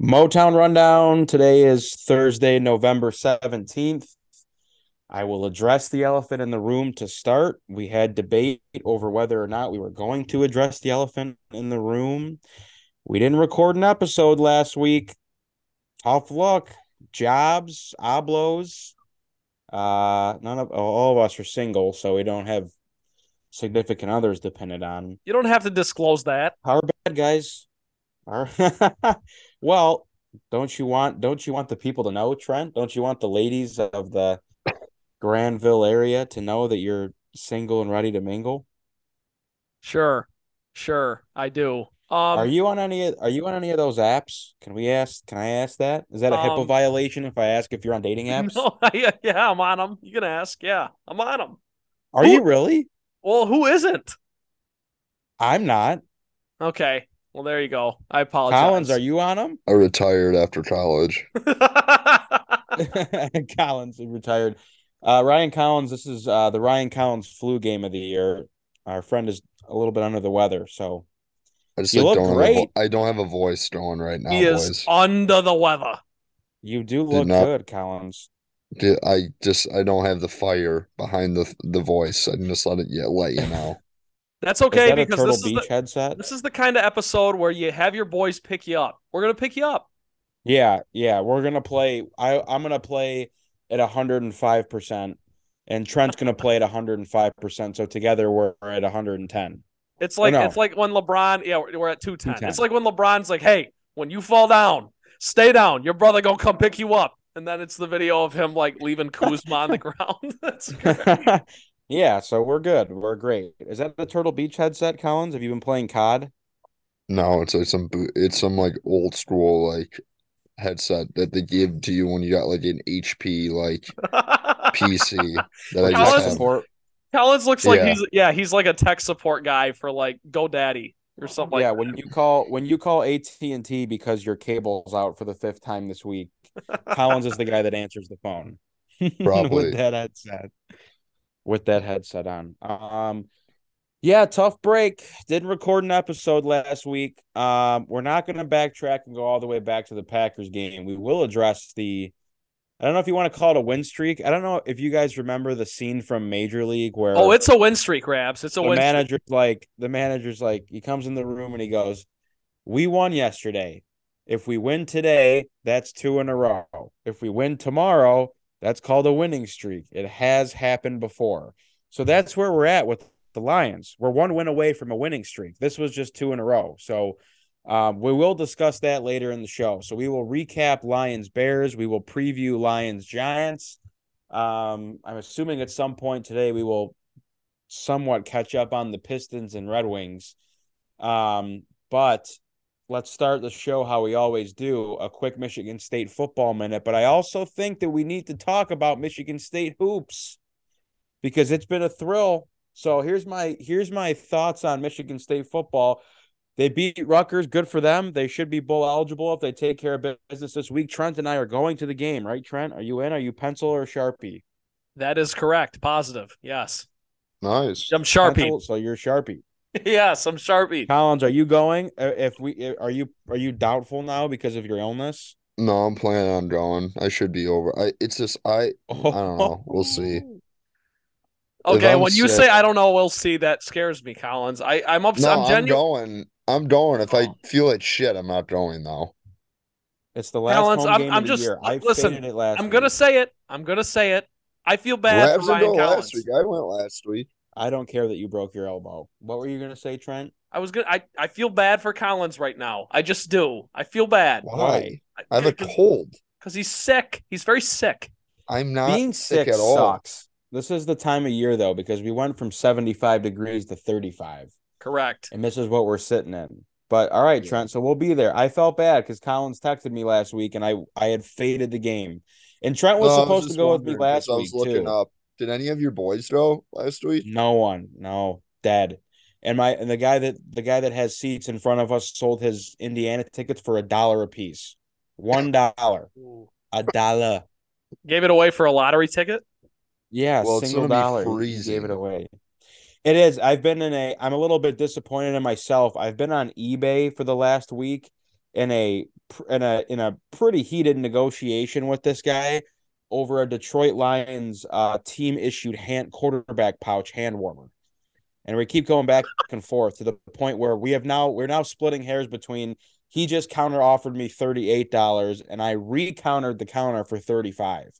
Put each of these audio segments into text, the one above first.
Motown Rundown. Today is Thursday, November 17th. I will address the elephant in the room to start. We had debate over whether or not we were going to address the elephant in the room. We didn't record an episode last week. Tough luck. Jobs, oblos. Uh, none of all of us are single, so we don't have significant others dependent on. You don't have to disclose that. Our bad guys. Our well, don't you want don't you want the people to know, Trent? Don't you want the ladies of the Granville area to know that you're single and ready to mingle? Sure. Sure, I do. Um, are you on any are you on any of those apps? Can we ask can I ask that? Is that a HIPAA Um, violation if I ask if you're on dating apps? No, yeah, yeah, I'm on them. You can ask. Yeah, I'm on them. Are Who- you really? Well, who isn't? I'm not. Okay. Well, there you go. I apologize. Collins, are you on them? I retired after college. Collins retired. Uh, Ryan Collins, this is uh, the Ryan Collins flu game of the year. Our friend is a little bit under the weather, so I just You like, look don't have a vo- great. I don't have a voice going right now, he is boys. under the weather. you do look not- good, Collins. Di- I just I don't have the fire behind the the voice. I can just let it yeah, let you know. That's okay that because this is the, headset? this is the kind of episode where you have your boys pick you up. We're gonna pick you up. Yeah, yeah. We're gonna play. I I'm gonna play at hundred and five percent, and Trent's gonna play at hundred and five percent. So together we're at hundred and ten. It's like no. it's like when LeBron. Yeah, we're, at two ten. 210. It's like when LeBron's like, "Hey, when you fall down, stay down. Your brother gonna come pick you up." And then it's the video of him like leaving Kuzma on the ground. That's great. yeah, so we're good. We're great. Is that the Turtle Beach headset, Collins? Have you been playing COD? No, it's like some it's some like old school like headset that they give to you when you got like an HP like PC that I Collins- just support. Collins looks like Yeah. he's yeah he's like a tech support guy for like GoDaddy or something like yeah, that. when you call when you call AT and T because your cable's out for the fifth time this week, Collins is the guy that answers the phone. Probably. with that headset. With that headset on. Um yeah, tough break. Didn't record an episode last week. Um, we're not gonna backtrack and go all the way back to the Packers game. We will address the I don't know if you want to call it a win streak. I don't know if you guys remember the scene from Major League where Oh, it's a win streak, Rabs. It's a win streak. manager's like the manager's like he comes in the room and he goes we won yesterday if we win today that's two in a row if we win tomorrow that's called a winning streak. It has happened before. So that's where we're at with the lions. We're one win away from a winning streak. This was just two in a row. So um, we will discuss that later in the show. So we will recap lions bears. We will preview lions giants. Um, i'm assuming at some point today we will somewhat catch up on the Pistons and Red Wings. Um, but let's start the show how we always do a quick Michigan State football minute. But I also think that we need to talk about Michigan State hoops because it's been a thrill. So here's my here's my thoughts on Michigan State football. They beat Rutgers, good for them. They should be bowl eligible if they take care of business this week. Trent and I are going to the game, right? Trent, are you in? Are you pencil or sharpie? That is correct. Positive. Yes. Nice. I'm Sharpie. Pencil, so you're sharpie. yes, I'm Sharpie. Collins, are you going? Uh, If we are you are you doubtful now because of your illness? No, I'm planning on going. I should be over. I it's just I I don't know. We'll see. Okay, I'm when you say I don't know, we'll see. That scares me, Collins. I I'm upset. No, I'm I'm going. I'm going. If I Oh. feel like shit, I'm not going though. It's the last Collins, home I'm- game I'm of the just- year. I listen, it last. I'm gonna say it. I'm gonna say it. I feel bad Rabs for Ryan Collins. last week. I went last week. I don't care that you broke your elbow. What were you gonna say, Trent? I was gonna. I I feel bad for Collins right now. I just do. I feel bad Why? I have a cold. because he's sick. He's very sick. I'm not Being sick, sick at all. sucks. This is the time of year though, because we went from 75 degrees to 35, Correct. and this is what we're sitting in. But all right, Trent. So we'll be there. I felt bad because Collins texted me last week, and I I had faded the game, and Trent was No, I supposed to go with me wondering, 'cause last I week was looking too. up. Did any of your boys go last week? No one, no, dead. And my and the guy that the guy that has seats in front of us sold his Indiana tickets for a dollar a piece. One dollar. A dollar. Gave it away for a lottery ticket. Yeah, Well, single gonna be dollar. He gave it away. It is. I've been in a I'm a little bit disappointed in myself. I've been on eBay for the last week in a in a in a pretty heated negotiation with this guy over a Detroit Lions uh, team issued hand quarterback pouch hand warmer. And we keep going back and forth to the point where we have now we're now splitting hairs between he just counter offered me $38 and I recountered the counter for 35.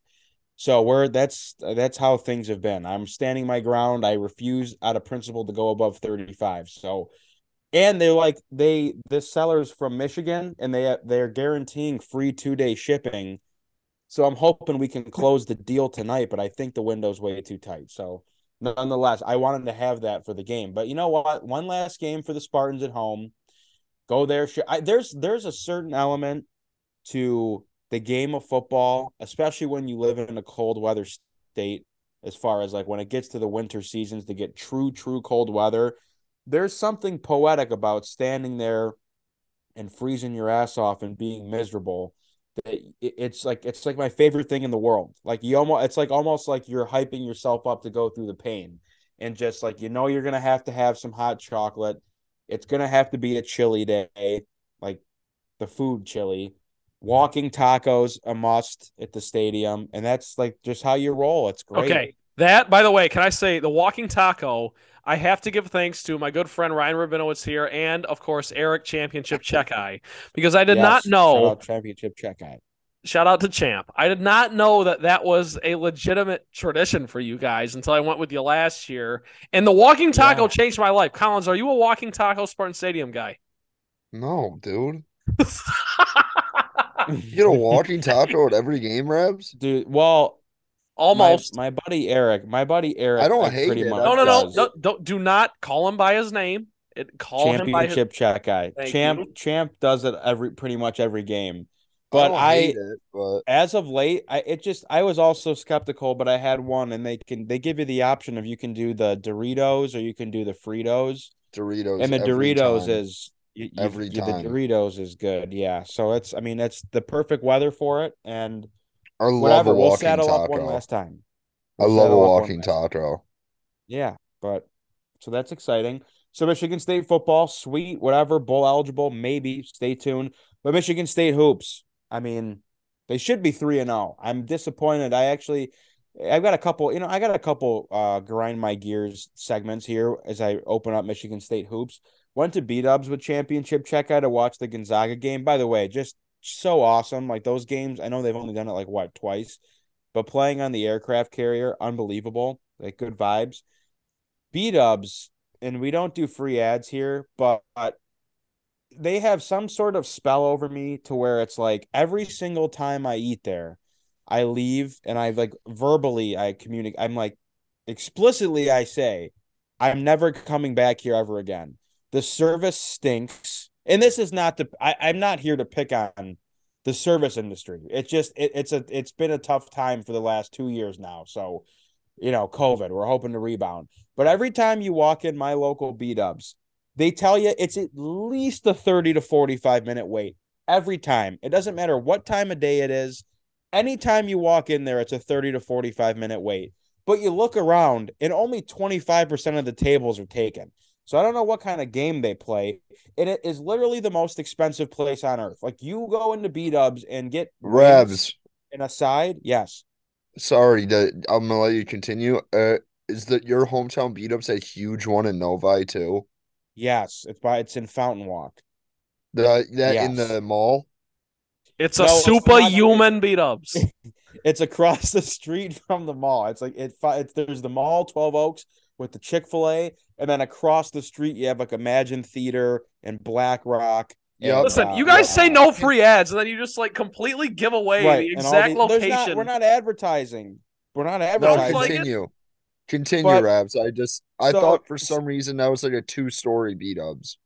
So we're that's that's how things have been. I'm standing my ground. I refuse out of principle to go above 35. So and they're like they the sellers from Michigan and they they're guaranteeing free 2-day shipping. So I'm hoping we can close the deal tonight, but I think the window's way too tight. So nonetheless, I wanted to have that for the game. But you know what? One last game for the Spartans at home. Go there. I, there's there's a certain element to the game of football, especially when you live in a cold weather state. As far as like when it gets to the winter seasons, to get true true cold weather, there's something poetic about standing there and freezing your ass off and being miserable it's like it's like my favorite thing in the world. Like you almost it's like almost like you're hyping yourself up to go through the pain. And just like you know you're gonna have to have some hot chocolate. It's gonna have to be a chilly day, like the food chili. Walking tacos a must at the stadium, and that's like just how you roll. It's great. Okay. That, by the way, can I say the walking taco I have to give thanks to my good friend Ryan Rabinowitz here, and of course Eric Championship Checkeye, because I did yes, not know Championship Checkeye. Shout out to Champ. I did not know that that was a legitimate tradition for you guys until I went with you last year. And the walking taco yeah. changed my life. Collins, are you a walking taco Spartan Stadium guy? No, dude. you get a walking taco at every game, Rabs? Dude, well, Almost. My, my, buddy Eric. My buddy Eric. I don't hate it. No, no, no, no. Don't do not call him by his name. It call championship him by his... chat guy. Thank Champ you. Champ does it every pretty much every game. But I, it, but... as of late, I it just I was also skeptical, but I had one, and they can they give you the option of you can do the Doritos or you can do the Fritos. Doritos, and the Doritos time. is you, every you, time. The Doritos is good, yeah. So it's I mean it's the perfect weather for it, and I love whatever. We'll saddle taco. up one last time. We'll I love a walking taco. Yeah, but so that's exciting. So Michigan State football, sweet, whatever, bowl eligible, maybe. Stay tuned. But Michigan State hoops, I mean, they should be three and zero. Oh. I'm disappointed. I actually, I've got a couple. You know, I got a couple uh grind my gears segments here as I open up Michigan State hoops. Went to B Dubs with championship check out to watch the Gonzaga game. By the way, just so awesome. Like those games, I know they've only done it like what twice, but playing on the aircraft carrier, unbelievable. Like good vibes. B dubs, and we don't do free ads here, but they have some sort of spell over me to where it's like every single time I eat there, I leave and I like verbally I communicate. I'm like explicitly I say, I'm never coming back here ever again. The service stinks and this is not the I, I'm not here to pick on the service industry. It's just it, it's a it's been a tough time for the last two years now. So, you know, COVID, we're hoping to rebound. But every time you walk in my local B dubs, they tell you it's at least a 30 to 45 minute wait every time. It doesn't matter what time of day it is. Anytime you walk in there, it's a 30 to 45 minute wait. But you look around and only 25% of the tables are taken. So I don't know what kind of game they play. And it is literally the most expensive place on earth. Like you go into B Dubs and get Revs and a side. Yes. Sorry, to, I'm gonna let you continue. Uh, is that your hometown B Dubs a huge one in Novi too? Yes, it's by it's in Fountain Walk. The that yes. in the mall. It's a no, superhuman B Dubs. it's across the street from the mall. It's like it. It's there's the mall, Twelve Oaks, with the Chick Fil A, and then across the street you have like Emagine Theater and Black Rock. Yeah, listen, uh, you guys say no free ads, and then you just like completely give away right. the exact location. Not, we're not advertising. We're not advertising. No, continue. Continue, but, Rabs. I just I so, thought for some reason that was like a two story B dubs.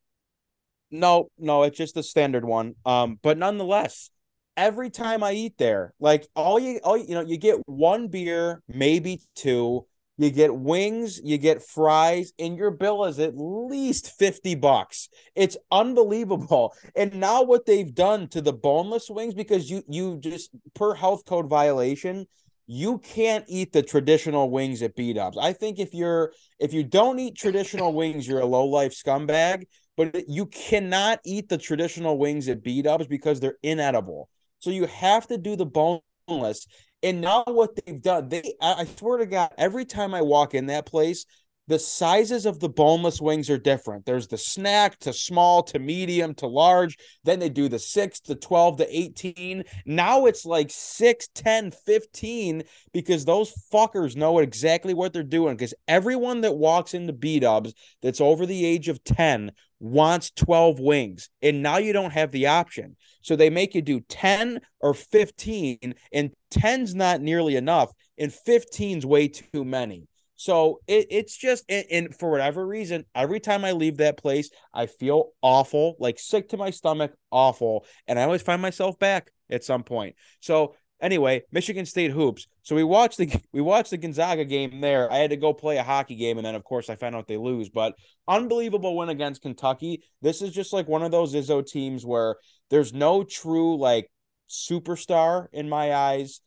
No, no, it's just a standard one. Um, but nonetheless, every time I eat there, like all you all you know, you get one beer, maybe two you get wings, you get fries, and your bill is at least 50 bucks. It's unbelievable. And now what they've done to the boneless wings, because you you just per health code violation, you can't eat the traditional wings at B Dubs. I think if you're if you don't eat traditional wings, you're a low life scumbag. but you cannot eat the traditional wings at B Dubs because they're inedible. So you have to do the boneless. And now what they've done, they I swear to God, every time I walk in that place, the sizes of the boneless wings are different. There's the snack to small to medium to large. Then they do the 6 to 12 to 18. Now it's like 6, 10, 15 because those fuckers know exactly what they're doing. Because everyone that walks into B dubs that's over the age of 10 wants 12 wings. And now you don't have the option. So they make you do 10 or 15, and 10's not nearly enough, and 15's way too many. So it, it's just, and, and, for whatever reason, every time I leave that place, I feel awful, like sick to my stomach, awful. And I always find myself back at some point. So anyway, Michigan State hoops. So we watched the we watched the Gonzaga game there. I had to go play a hockey game, and then of course I found out they lose. But unbelievable win against Kentucky. This is just like one of those Izzo teams where there's no true like superstar in my eyes.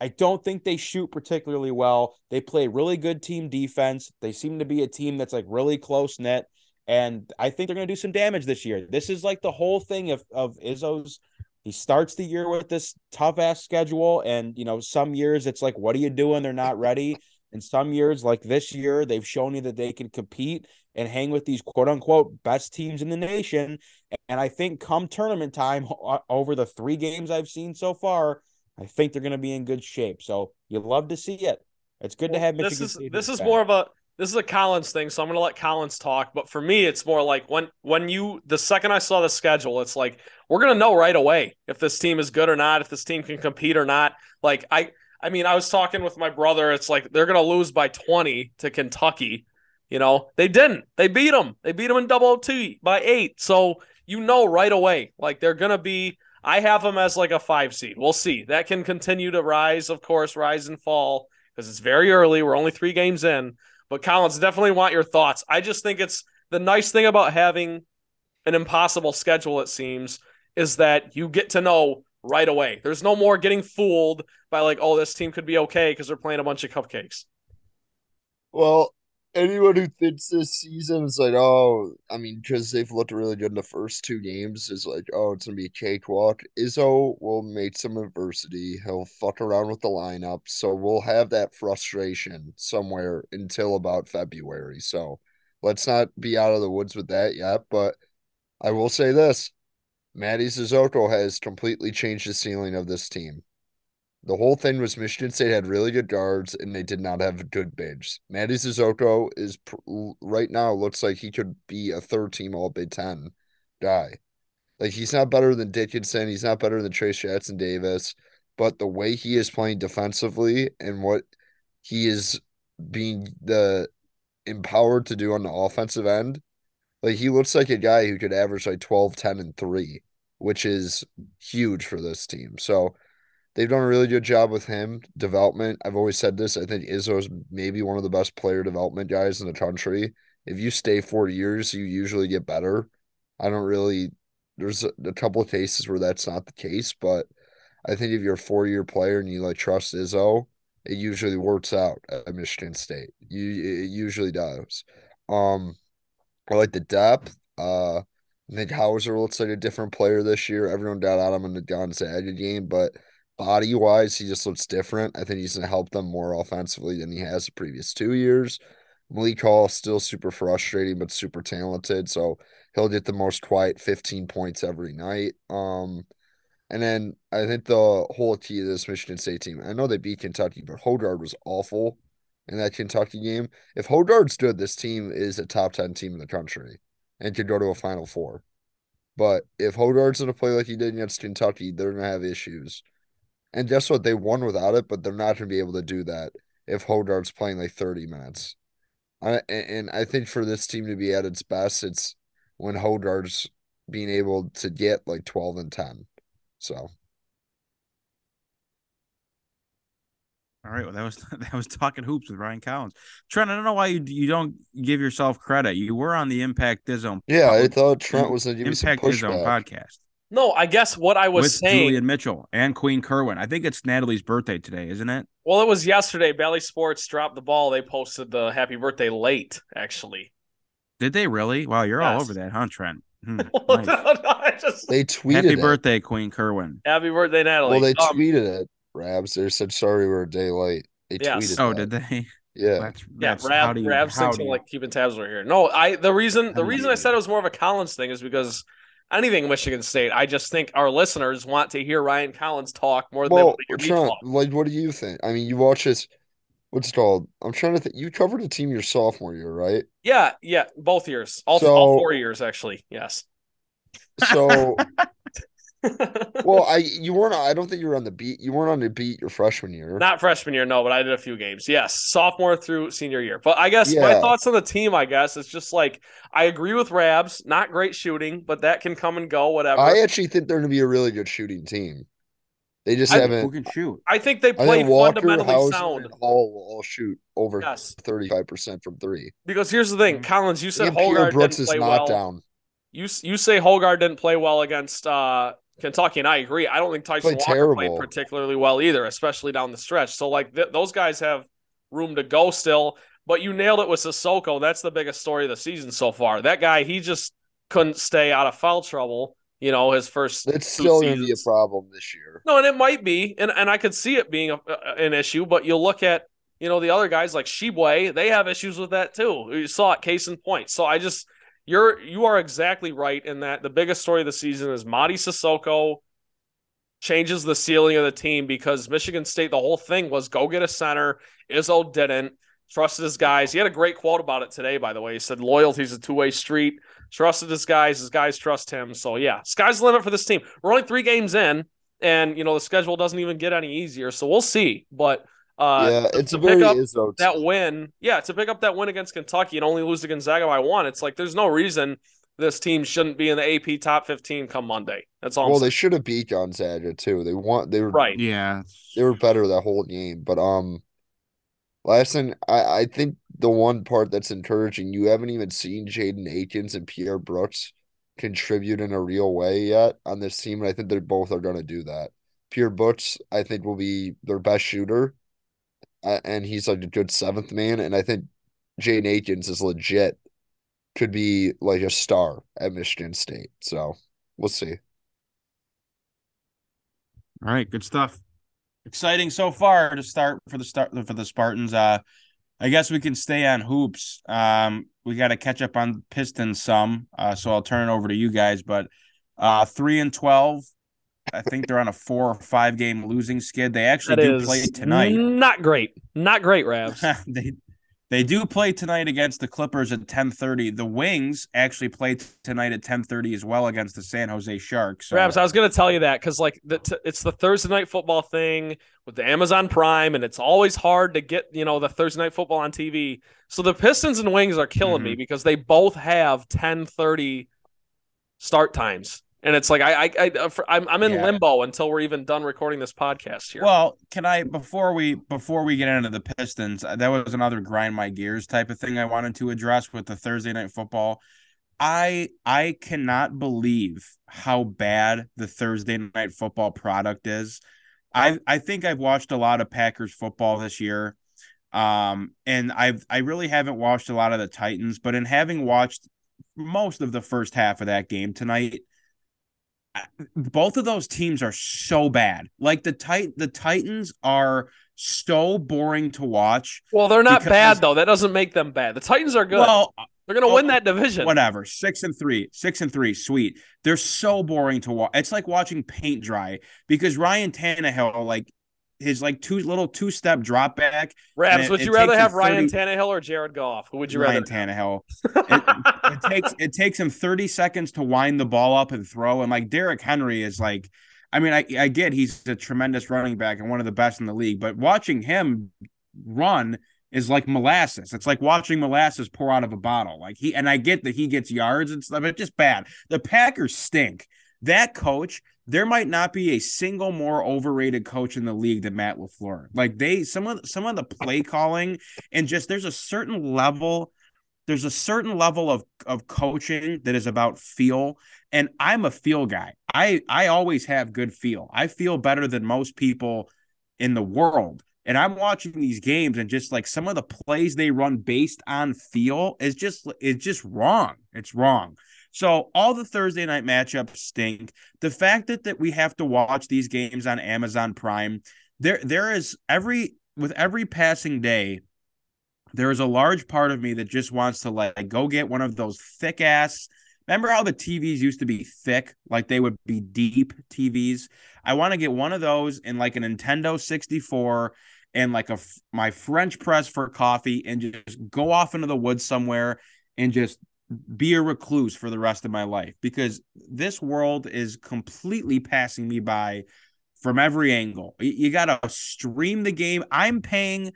I don't think they shoot particularly well. They play really good team defense. They seem to be a team that's like really close knit. And I think they're going to do some damage this year. This is like the whole thing of, of Izzo's. He starts the year with this tough ass schedule. And, you know, some years it's like, what are you doing? They're not ready. And some years, like this year, they've shown you that they can compete and hang with these quote unquote best teams in the nation. And I think come tournament time, uh, over the three games I've seen so far, I think they're going to be in good shape. So you love to see it. It's good to have Michigan this is, State This is back. more of a this is a Collins thing, so I'm to let Collins talk. But for me, it's more like when when you the second I saw the schedule, it's like we're to know right away if this team is good or not, if this team can compete or not. Like I I mean, I was talking with my brother. It's like they're to lose by 20 to Kentucky. You know, they didn't. They beat them. They beat them in double T by eight. So you know right away, like they're to be I have them as like a five seed. We'll see. That can continue to rise, of course, rise and fall because it's very early. We're only three games in. But Collins, definitely want your thoughts. I just think it's the nice thing about having an impossible schedule, it seems, is that you get to know right away. There's no more getting fooled by like, oh, this team could be okay because they're playing a bunch of cupcakes. Well, anyone who thinks this season is like, oh, I mean, because they've looked really good in the first two games, is like, oh, it's gonna be a cakewalk. Izzo will make some adversity. He'll fuck around with the lineup, so we'll have that frustration somewhere until about February. So let's not be out of the woods with that yet. But I will say this: Mady Sissoko has completely changed the ceiling of this team. The whole thing was Michigan State had really good guards and they did not have a good bigs. Mady Sissoko is right now looks like he could be a third team All Big Ten guy. Like he's not better than Dickinson, he's not better than Trayce Jackson Davis, but the way he is playing defensively and what he is being the empowered to do on the offensive end, like he looks like a guy who could average like 12, 10, and 3, which is huge for this team. So they've done a really good job with him development. I've always said this. I think Izzo is maybe one of the best player development guys in the country. If you stay four years, you usually get better. I don't really. There's a, a couple of cases where that's not the case, but I think if you're a four year player and you like trust Izzo, it usually works out at Michigan State. You it usually does. Um, I like the depth. Uh, I think Hauser looks like a different player this year. Everyone got him in the Gonzaga game, but body wise, he just looks different. I think he's going to help them more offensively than he has the previous two years. Malik Hall still super frustrating, but super talented. So he'll get the most quiet 15 points every night. Um, and then I think the whole key of this Michigan State team, I know they beat Kentucky, but Hoggard was awful in that Kentucky game. If Hoggard's good, this team is a top 10 team in the country and could go to a Final Four. But if Hoggard's going to play like he did against Kentucky, they're going to have issues. And guess what? They won without it, but they're not going to be able to do that if Hoggard's playing like 30 minutes. I, and I think for this team to be at its best, it's when Hoggard's being able to get like 12 and 10. So. All right, well that was that was talking hoops with Ryan Collins. Trent, I don't know why you you don't give yourself credit. You were on the Impact Dizone. Yeah, I thought Trent was an Impact Dizone podcast. No, I guess what I was with saying. Julian Mitchell and Queen Kerwin. I think it's Natalie's birthday today, isn't it? Well, it was yesterday. Bally Sports dropped the ball. They posted the happy birthday late, actually. Did they really? Wow, you're all over that, huh, Trent? Hmm, No, nice. no, I just They tweeted Happy it. birthday, Queen Kerwin. happy birthday, Natalie. Well, they Um, tweeted it. Rabs. They said sorry we're a day late. They Yes. tweeted. Oh, that. did they? Yeah. That's, Yeah, that's Rab, howdy, Rab's thinks howdy. I'm like keeping tabs over here. No, I the reason the reason I said it was more of a Collins thing is because anything Michigan State, I just think our listeners want to hear Ryan Collins talk more than they Well, want to hear talk. like, what do you think? I mean, you watch this. What's it called? I'm trying to think. You covered a team your sophomore year, right? Yeah, yeah, both years, all, So- all four years actually. Yes. So, well, I you weren't. I don't think you were on the beat. You weren't on the beat your freshman year. Not freshman year, no, but I did a few games. Yes, sophomore through senior year. But I guess my thoughts on the team, I guess, it's just like I agree with Rabs. Not great shooting, but that can come and go. Whatever. I I, actually think they're going to be a really good shooting team. They just I- haven't. can shoot? I think they I played Walker, fundamentally Hauser, sound. and Hall will all shoot over Yes. 35% from three. Because here's the thing, Collins, you said And Pierre Hoggard Brooks didn't is play not well. down. You you say Hoggard didn't play well against uh, Kentucky, and I agree. I don't think Tyson Played Walker played particularly well either, especially down the stretch. So like th- those guys have room to go still. But you nailed it with Sissoko. That's the biggest story of the season so far. That guy, he just couldn't stay out of foul trouble. You know, his first. It's still going to be a problem this year. No, and it might be, and and I could see it being a, a- an issue. But you'll look at you know the other guys like Shebue, they have issues with that too. You saw it, case in point. So I just you're you are exactly right in that the biggest story of the season is Mady Sissoko changes the ceiling of the team because Michigan State, the whole thing was go get a center. Izzo didn't. Trusted his guys. He had a great quote about it today, by the way. He said loyalty's a two-way street. Trusted his guys. His guys trust him. So yeah, sky's the limit for this team. We're only three games in, and you know the schedule doesn't even get any easier. So we'll see. But uh yeah, it's to a pick very up Izzo that win, yeah, to pick up that win against Kentucky and only lose to Gonzaga by one, it's like there's no reason this team shouldn't be in the AP top 15 come Monday. That's all. I'm Well, they should have beat Gonzaga too. They want they were right. Yeah. they were better that whole game. But um, last thing I I think the one part that's encouraging you haven't even seen Jaden Akins and Pierre Brooks contribute in a real way yet on this team, and I think they both are going to do that. Pierre Brooks, I think, will be their best shooter, uh, and he's like a good seventh man. And I think Jaden Akins is legit, could be like a star at Michigan State. So we'll see. All right, good stuff. Exciting so far to start for the start for the Spartans. Uh I guess we can stay on hoops. Um we got to catch up on Pistons some. Uh so I'll turn it over to you guys, but uh 3 and 12 I think they're on a 4 or 5 game losing skid. They actually That do play tonight. Not great. Not great, Rabs. they they do play tonight against the Clippers at 10:30. The Wings actually play t- tonight at 10:30 as well against the San Jose Sharks. So Rabs, I was going to tell you that because like the t- it's the Thursday night football thing with the Amazon Prime, and it's always hard to get you know the Thursday night football on TV. So the Pistons and Wings are killing me mm-hmm. because they both have ten thirty start times, and it's like I I, I I'm I'm in Yeah. limbo until we're even done recording this podcast here. Well, can I before we before we get into the Pistons, uh, that was another grind my gears type of thing I wanted to address with the Thursday night football. I I cannot believe how bad the Thursday night football product is. I I think I've watched a lot of Packers football this year. Um and I've I really haven't watched a lot of the Titans, but in having watched most of the first half of that game tonight, both of those teams are so bad. Like the tit the Titans are so boring to watch. well, they're not because- bad though. That doesn't make them bad. The Titans are good. Well, they're going to oh, well, win that division. whatever. Six and three, six and three, sweet. They're so boring to watch. It's like watching paint dry because Ryan Tannehill, like his like two little two step drop back. Rabs, it- would you rather have Ryan 30 Tannehill or Jared Goff? Who would you Ryan rather? Tannehill. It, it takes it takes him 30 seconds to wind the ball up and throw. And like Derrick Henry is like, I mean, I, I get he's a tremendous running back and one of the best in the league, but watching him run is like molasses. It's like watching molasses pour out of a bottle. Like he and I get that he gets yards and stuff, but just bad. The Packers stink. That coach, there might not be a single more overrated coach in the league than Matt LaFleur. Like they some of some of the play calling and just there's a certain level there's a certain level of of coaching that is about feel and I'm a feel guy. I I always have good feel. I feel better than most people in the world And I'm watching these games and just like some of the plays they run based on feel is just it's just wrong. It's wrong. So all the Thursday night matchups stink. The fact that that we have to watch these games on Amazon Prime, there there is every with every passing day, there is a large part of me that just wants to like go get one of those thick ass. Remember how the TVs used to be thick, like they would be deep TVs? I want to get one of those in like a Nintendo 64 and like a my French press for coffee and just go off into the woods somewhere and just be a recluse for the rest of my life because this world is completely passing me by from every angle. You got to stream the game. I'm paying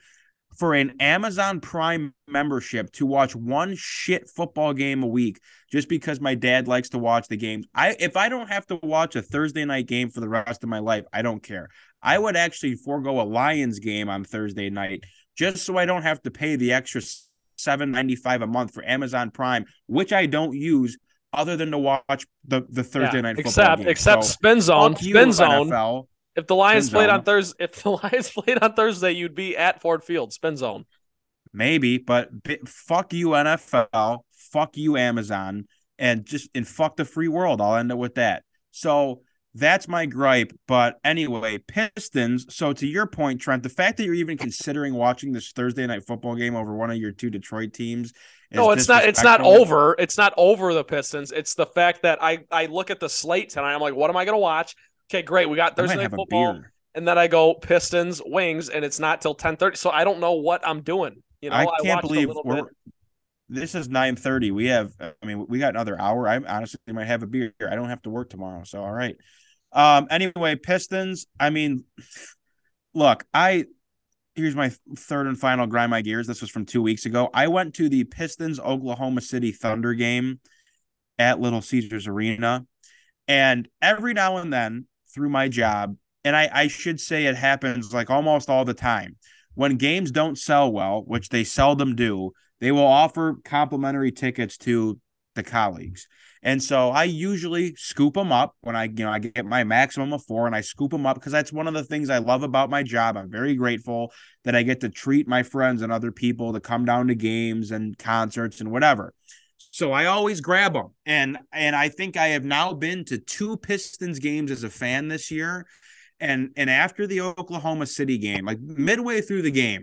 for an Amazon Prime membership to watch one shit football game a week just because my dad likes to watch the games. I if I don't have to watch a Thursday night game for the rest of my life, I don't care. I would actually forego a Lions game on Thursday night just so I don't have to pay the extra 7.95 a month for Amazon Prime, which I don't use other than to watch the, the Thursday yeah, night football except game. except so, spin zone spin zone NFL, if the Lions played zone. on Thursday, if the Lions played on Thursday, you'd be at Ford Field, spin zone. Maybe, but fuck you NFL, fuck you Amazon, and just and fuck the free world. I'll end it with that. So that's my gripe. But anyway, Pistons. So to your point, Trent, the fact that you're even considering watching this Thursday night football game over one of your two Detroit teams. No, it's not. It's not over. It's not over the Pistons. It's the fact that I I look at the slate tonight. I'm like, what am I going to watch? Okay, great. We got Thursday night football, and then I go Pistons, Wings, and it's not till ten thirty. So I don't know what I'm doing. You know, I can't I believe we're. Bit. This is nine thirty. We have. I mean, we got another hour. I honestly might have a beer. I don't have to work tomorrow, so all right. Um. Anyway, Pistons. I mean, look, I. Here's my third and final grind my gears. This was from two weeks ago. I went to the Pistons Oklahoma City Thunder game at Little Caesars Arena. And every now and then through my job, and I, I should say it happens like almost all the time. When games don't sell well, which they seldom do, they will offer complimentary tickets to the colleagues. And so I usually scoop them up when I, you know, I get my maximum of four and I scoop them up because that's one of the things I love about my job. I'm very grateful that I get to treat my friends and other people to come down to games and concerts and whatever. So I always grab them. And and I think I have now been to two Pistons games as a fan this year. And and after the Oklahoma City game, like midway through the game,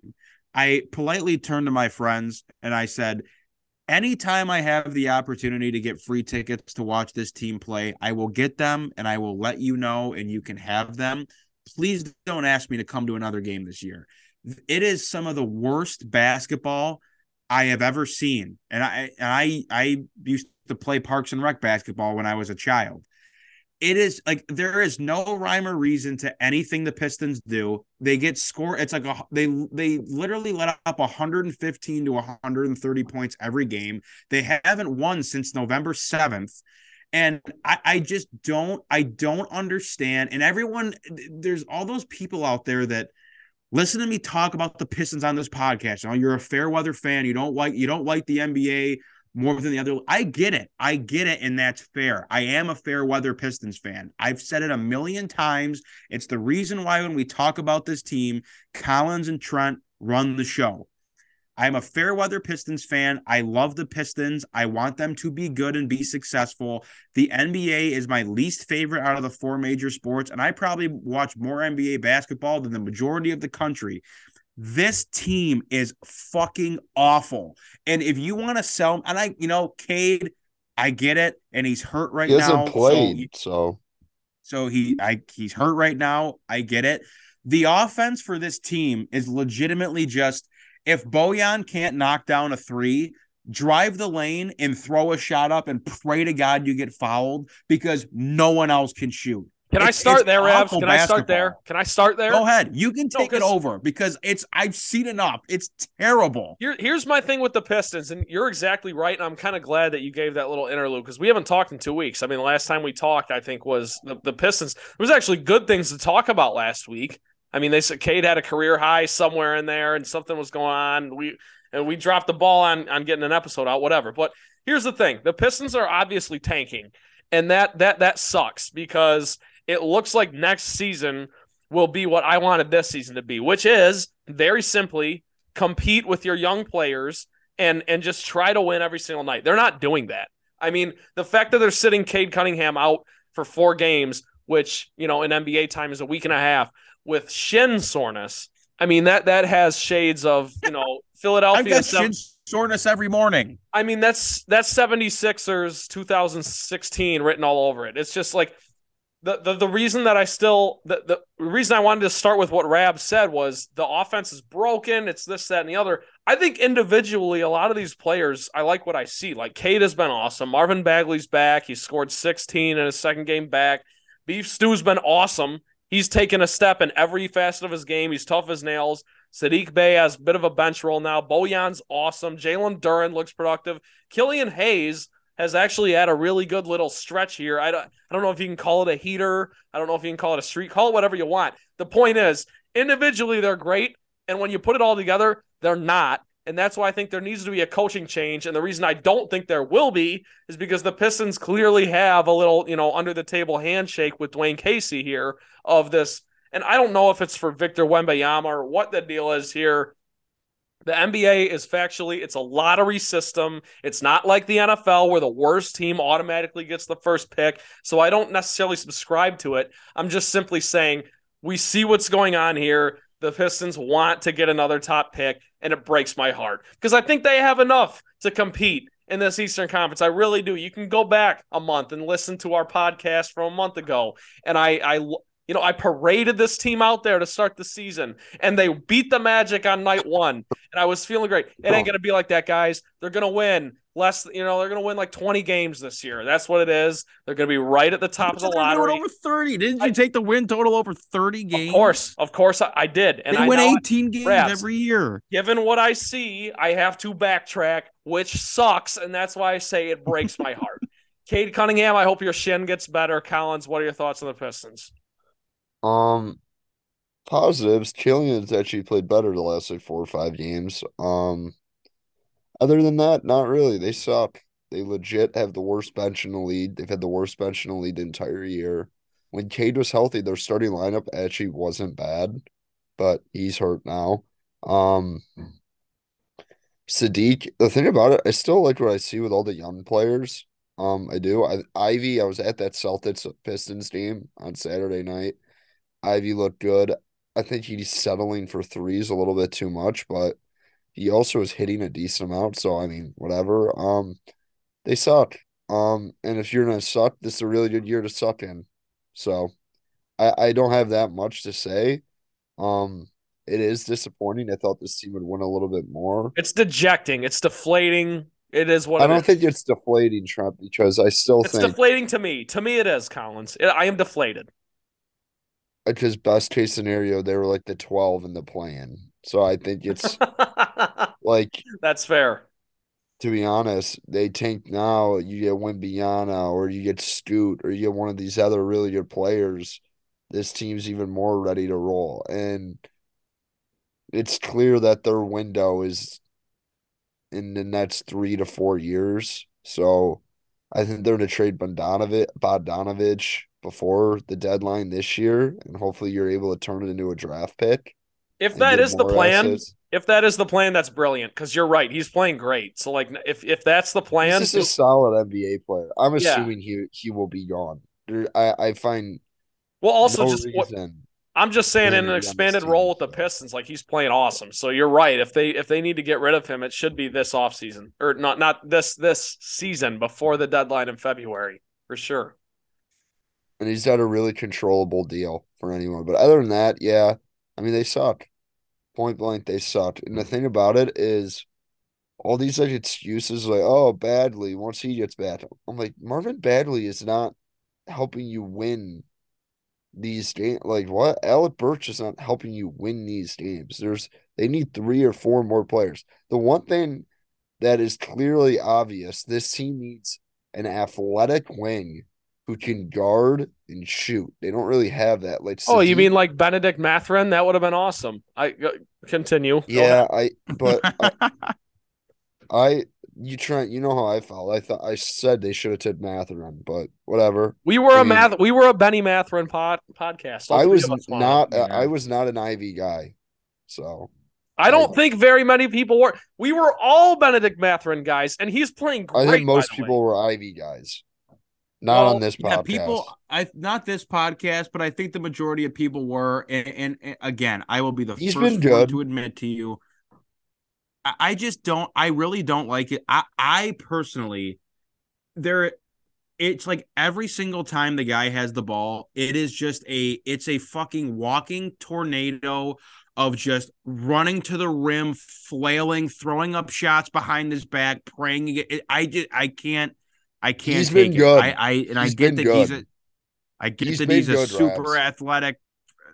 I politely turned to my friends and I said, anytime I have the opportunity to get free tickets to watch this team play, I will get them and I will let you know and you can have them. Please don't ask me to come to another game this year. It is some of the worst basketball I have ever seen. And I and I I used to play Parks and Rec basketball when I was a child. It is like there is no rhyme or reason to anything the Pistons do. They get score. It's like a they they literally let up 115 to 130 points every game. They haven't won since November 7th. And I, I just don't I don't understand. And everyone there's all those people out there that listen to me talk about the Pistons on this podcast. You know, you're a fair weather fan. You don't like you don't like the NBA more than the other. I get it. I get it, and that's fair. I am a fair weather Pistons fan. I've said it a million times. It's the reason why when we talk about this team, Collins and Trent run the show. I'm a fair weather Pistons fan. I love the Pistons. I want them to be good and be successful. The NBA is my least favorite out of the four major sports, and I probably watch more NBA basketball than the majority of the country. This team is fucking awful. And if you want to sell, and I, you know, Cade, I get it, and he's hurt right he now. Played, so, so so he I he's hurt right now. I get it. The offense for this team is legitimately just if Bojan can't knock down a three, drive the lane and throw a shot up and pray to God you get fouled because no one else can shoot. Can it's, I start there, Rabs? Can basketball. I start there? Can I start there? Go ahead. You can take no, it over because it's I've seen enough. It's terrible. Here, here's my thing with the Pistons, and you're exactly right. And I'm kind of glad that you gave that little interlude because we haven't talked in two weeks. I mean, the last time we talked, I think was the, the Pistons. There was actually good things to talk about last week. I mean, they said Cade had a career high somewhere in there, and something was going on. We and we dropped the ball on on getting an episode out, whatever. But here's the thing: the Pistons are obviously tanking, and that that that sucks because it looks like next season will be what I wanted this season to be, which is very simply compete with your young players and and just try to win every single night. They're not doing that. I mean, the fact that they're sitting Cade Cunningham out for four games, which you know in NBA time is a week and a half, with shin soreness. I mean that that has shades of you know Philadelphia. I've got shin soreness every morning. I mean that's that's 76ers 2016 written all over it. It's just like the, the the reason that I still the, the reason I wanted to start with what Rab said was the offense is broken. It's this, that, and the other. I think individually, a lot of these players, I like what I see. Like Cade has been awesome. Marvin Bagley's back. He scored 16 in his second game back. Beef Stew's been awesome. He's taken a step in every facet of his game. He's tough as nails. Saddiq Bey has a bit of a bench role now. Bojan's awesome. Jalen Duren looks productive. Killian Hayes has actually had a really good little stretch here. I don't, I don't know if you can call it a heater. I don't know if you can call it a streak. Call it whatever you want. The point is, individually, they're great. And when you put it all together, they're not. And that's why I think there needs to be a coaching change. And the reason I don't think there will be is because the Pistons clearly have a little, you know, under the table handshake with Dwane Casey here of this. And I don't know if it's for Victor Wembanyama or what the deal is here. The NBA is factually, it's a lottery system. It's not like the NFL where the worst team automatically gets the first pick. So I don't necessarily subscribe to it. I'm just simply saying we see what's going on here. The Pistons want to get another top pick, and it breaks my heart because I think they have enough to compete in this Eastern Conference. I really do. You can go back a month and listen to our podcast from a month ago, and I, I you know, I paraded this team out there to start the season, and they beat the Magic on night one, and I was feeling great. It ain't gonna be like that, guys. They're gonna win less. You know, they're gonna win like twenty games this year. That's what it is. They're gonna be right at the top of the lottery. Over thirty, didn't you I, take the win total over thirty games? Of course, of course, I, I did. And they I win eighteen games every year. Given what I see, I have to backtrack, which sucks, and that's why I say it breaks my heart. Cade Cunningham, I hope your shin gets better. Collins, what are your thoughts on the Pistons? Um, positives. Killian's actually played better the last like four or five games. Um, other than that, not really. They suck. They legit have the worst bench in the league. They've had the worst bench in the league the entire year. When Cade was healthy, their starting lineup actually wasn't bad, but he's hurt now. Um, Saddiq, the thing about it, I still like what I see with all the young players. Um, I do. I Ivey, I was at that Celtics Pistons game on Saturday night. Ivey looked good. I think he's settling for threes a little bit too much, but he also is hitting a decent amount. So I mean, whatever. Um, they suck. Um, and if you're gonna suck, this is a really good year to suck in. So, I I don't have that much to say. Um, it is disappointing. I thought this team would win a little bit more. It's dejecting. It's deflating. It is what I don't is. think it's deflating, Trump, because I still think it's think deflating to me. To me, it is Collins. I am deflated Uh, because best case scenario they were like the 12 in the plan. So i think it's like that's fair. To be honest they tank now you get Wembanyama or you get Scoot or you get one of these other really good players this team's even more ready to roll. And it's clear that their window is in the next three to four years. So i think they're going to trade Bogdanovich before the deadline this year, and hopefully you're able to turn it into a draft pick. If that is the plan, assets. if that is the plan, that's brilliant because you're right. He's playing great. So like, if if that's the plan, this is a solid NBA player. I'm assuming yeah. he he will be gone. I I find well also no just what, I'm just saying in an expanded role with the Pistons, like he's playing awesome. So you're right. If they if they need to get rid of him, it should be this offseason. Or not not this this season before the deadline in February, for sure and he's got a really controllable deal for anyone. But other than that, yeah, I mean they suck. Point blank, they suck. And the thing about it is, all these like excuses like, oh, Bagley once he gets back. I'm like Marvin Bagley is not helping you win these games. Like what? Alec Burks is not helping you win these games. There's they need three or four more players. The one thing that is clearly obvious, this team needs an athletic wing who can guard and shoot. They don't really have that. Like, oh, you mean like Benedict Mathurin? That would have been awesome. I uh, continue. Yeah, I. But I, I, you try. You know how I felt. I thought I said they should have took Mathurin, but whatever. We were I a mean- math. We were a Benny Mathurin pod podcast. All I was of us wanted not. uh, Yeah. I was not an Ivey guy. So I don't I- think very many people were. We were all Benedict Mathurin guys, and he's playing great. I think by most the way. people were Ivey guys. Not Well, on this Yeah, podcast. people. I not this podcast, but I think the majority of people were. And, and, and again, I will be the He's first one to admit to you. I, I just don't. I really don't like it. I, I personally, there. It's like every single time the guy has the ball, it is just a. It's a fucking walking tornado of just running to the rim, flailing, throwing up shots behind his back, praying. I just. I can't. I can't. He's take been it. good. I, I and I get been that he's a. I get He's that he's a good, super Rabs. athletic.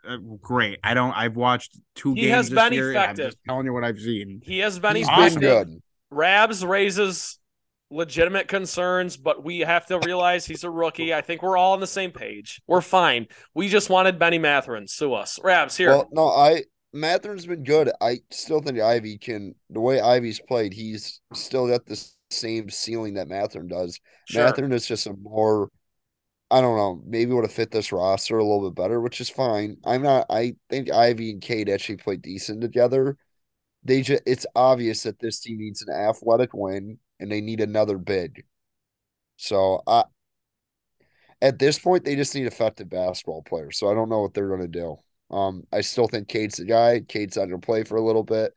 Uh, great. I don't. I've watched two He games has this been year. and I'm effective. just telling you what I've seen. He has been He's effective. been good. Rabs raises legitimate concerns, but we have to realize he's a rookie. I think we're all on the same page. We're fine. We just wanted Benny Mathurin. Sue us. Rabs here. Well, no, I Mathurin's been good. I still think Ivey can. The way Ivey's played, he's still got the same ceiling that Mathurin does. sure. Mathurin is just a more. I don't know. Maybe would have fit this roster a little bit better, which is fine. I'm not. I think Ivey and Cade actually play decent together. They just. It's obvious that this team needs an athletic win and they need another big. So I. At this point, they just need effective basketball players. So I don't know what they're going to do. Um, I still think Cade's the guy. Cade's not going to play for a little bit.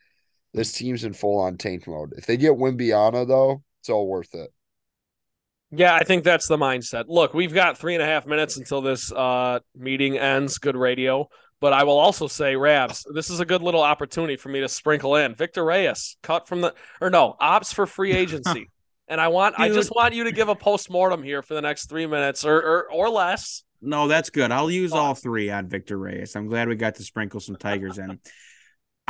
This team's in full on tank mode. If they get Wembanyama, though, it's all worth it. Yeah, I think that's the mindset. Look, we've got three and a half minutes until this uh, meeting ends. Good radio. But I will also say, Rabs, this is a good little opportunity for me to sprinkle in Victor Reyes, cut from the or no, ops for free agency. and I want I just want you to give a post mortem here for the next three minutes or or, or less. No, that's good. I'll use all three on Victor Reyes. I'm glad we got to sprinkle some Tigers in.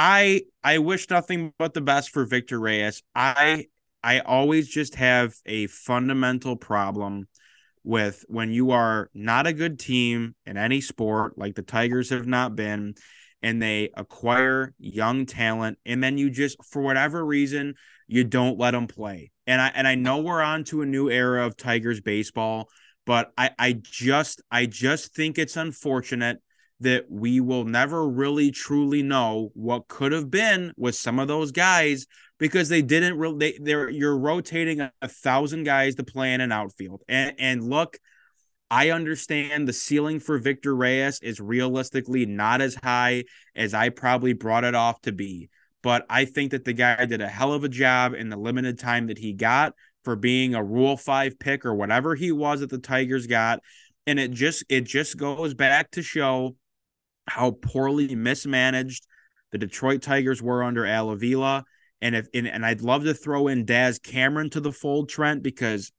I I wish nothing but the best for Victor Reyes. I I always just have a fundamental problem with when you are not a good team in any sport, like the Tigers have not been, and they acquire young talent, and then you just for whatever reason you don't let them play. And I and I know we're on to a new era of Tigers baseball, but I I just I just think it's unfortunate that we will never really truly know what could have been with some of those guys because they didn't really they they're you're rotating a, a thousand guys to play in an outfield. And and look, I understand the ceiling for Victor Reyes is realistically not as high as I probably brought it off to be. But I think that the guy did a hell of a job in the limited time that he got for being a rule five pick or whatever he was that the Tigers got. And it just it just goes back to show how poorly mismanaged the Detroit Tigers were under Al Avila. And if and, and I'd love to throw in Daz Cameron to the fold, Trent, because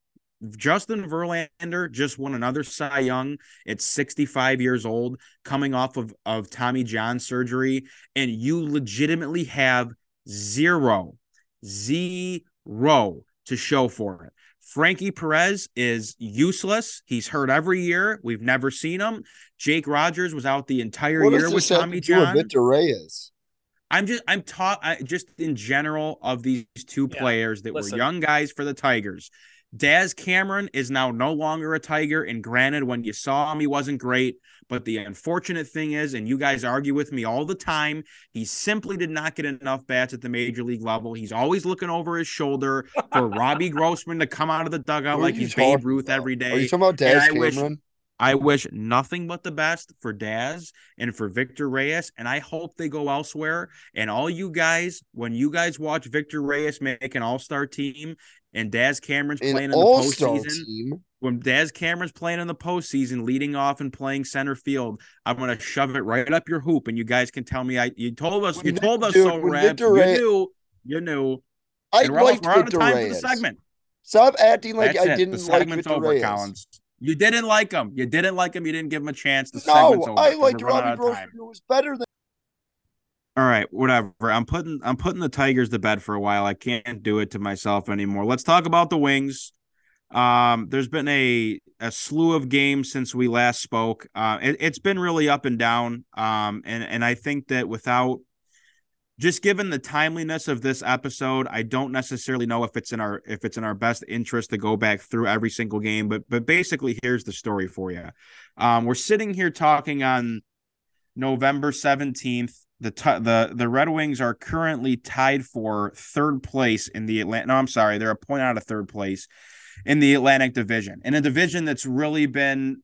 Justin Verlander just won another Cy Young at 65 years old, coming off of, of Tommy John surgery, and you legitimately have zero, zero to show for it. Frankie Perez is useless. He's hurt every year. We've never seen him. Jake Rogers was out the entire What year with Tommy to John. Victor Reyes? I'm just I'm taught I, just in general of these two Yeah, players that listen. were young guys for the Tigers. Daz Cameron is now no longer a Tiger, and granted, when you saw him, he wasn't great. But the unfortunate thing is, and you guys argue with me all the time, he simply did not get enough bats at the major league level. He's always looking over his shoulder for Robbie Grossman to come out of the dugout like he's Babe Ruth about? every Are you talking about Daz I wish- Cameron? I wish nothing but the best for Daz and for Victor Reyes, and I hope they go elsewhere. And all you guys, when you guys watch Victor Reyes make an All Star team and Daz Cameron's playing An in the postseason, team. when Daz Cameron's playing in the postseason, leading off and playing center field, I'm gonna shove it right up your hoop, and you guys can tell me I. You told us, When you Vic- told us dude, so, Rabs. Victor You knew, you knew. I And liked we're out of time for the segment. Stop acting like That's I it. didn't the like segment's Victor over, Collins. You didn't like him. You didn't like him. You didn't give him a chance. The segment's over. I liked Robbie Grossman. It was better than All right, whatever. I'm putting I'm putting the Tigers to bed for a while. I can't do it to myself anymore. Let's talk about the Wings. Um, there's been a a slew of games since we last spoke. Uh, it, it's been really up and down. Um, and and I think that without just given the timeliness of this episode, I don't necessarily know if it's in our if it's in our best interest to go back through every single game. But but basically, here's the story for you. Um, we're sitting here talking on November seventeenth. The the the Red Wings are currently tied for third place in the Atlantic. No, I'm sorry, they're a point out of third place in the Atlantic Division, in a division that's really been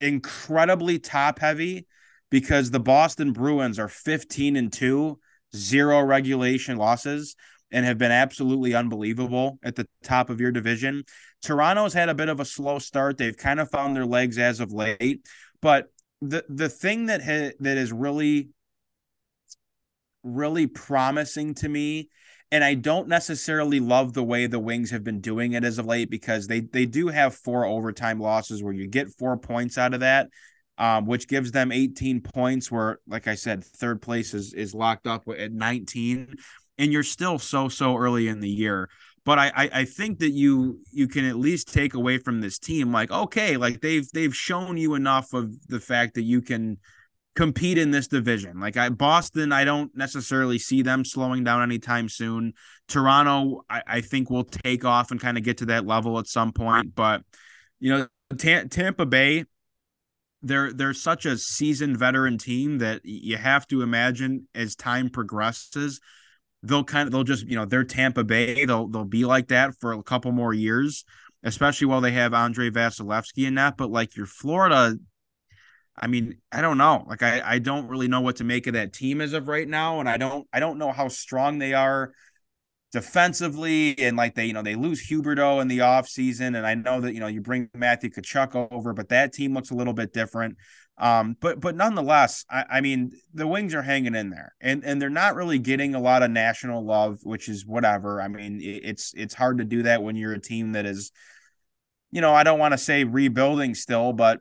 incredibly top heavy because the Boston Bruins are 15 and 2 zero regulation losses and have been absolutely unbelievable at the top of your division. Toronto's had a bit of a slow start. They've kind of found their legs as of late, but the the thing that ha- that is really really promising to me and I don't necessarily love the way the Wings have been doing it as of late because they they do have four overtime losses where you get 4 points out of that um, which gives them 18 points. Where, like I said, third place is is locked up at 19, and you're still so so early in the year. But I, I I think that you you can at least take away from this team like okay, like they've they've shown you enough of the fact that you can compete in this division. Like I Boston, I don't necessarily see them slowing down anytime soon. Toronto, I, I think will take off and kind of get to that level at some point. But you know, Tampa Bay, they're they're such a seasoned veteran team that you have to imagine as time progresses they'll kind of they'll just you know they're Tampa Bay they'll they'll be like that for a couple more years especially while they have Andrei Vasilevskiy in that but like your Florida I mean I don't know like I I don't really know what to make of that team as of right now and I don't I don't know how strong they are defensively and like they you know they lose Huberdeau in the offseason and I know that you know you bring Matthew Tkachuk over but that team looks a little bit different. Um but but nonetheless I, I mean the Wings are hanging in there and and they're not really getting a lot of national love which is whatever. I mean it's it's hard to do that when you're a team that is you know I don't want to say rebuilding still but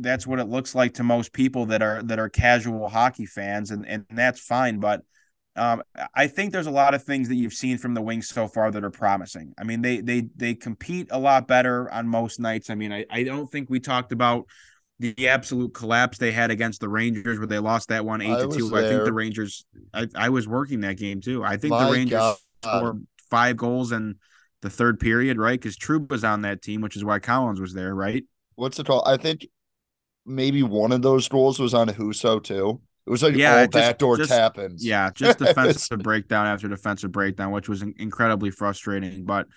that's what it looks like to most people that are that are casual hockey fans and and that's fine but um, I think there's a lot of things that you've seen from the Wings so far that are promising. I mean, they they they compete a lot better on most nights. I mean, I, I don't think we talked about the absolute collapse they had against the Rangers where they lost that one eight to two. I think the Rangers I, I was working that game too. I think My the Rangers God. scored five goals in the third period, right? Because Troop was on that team, which is why Collins was there, right? What's it called? I think maybe one of those goals was on Husso too. It was like yeah, all just, backdoor just, tappings. Yeah, just defensive breakdown after defensive breakdown, which was incredibly frustrating. But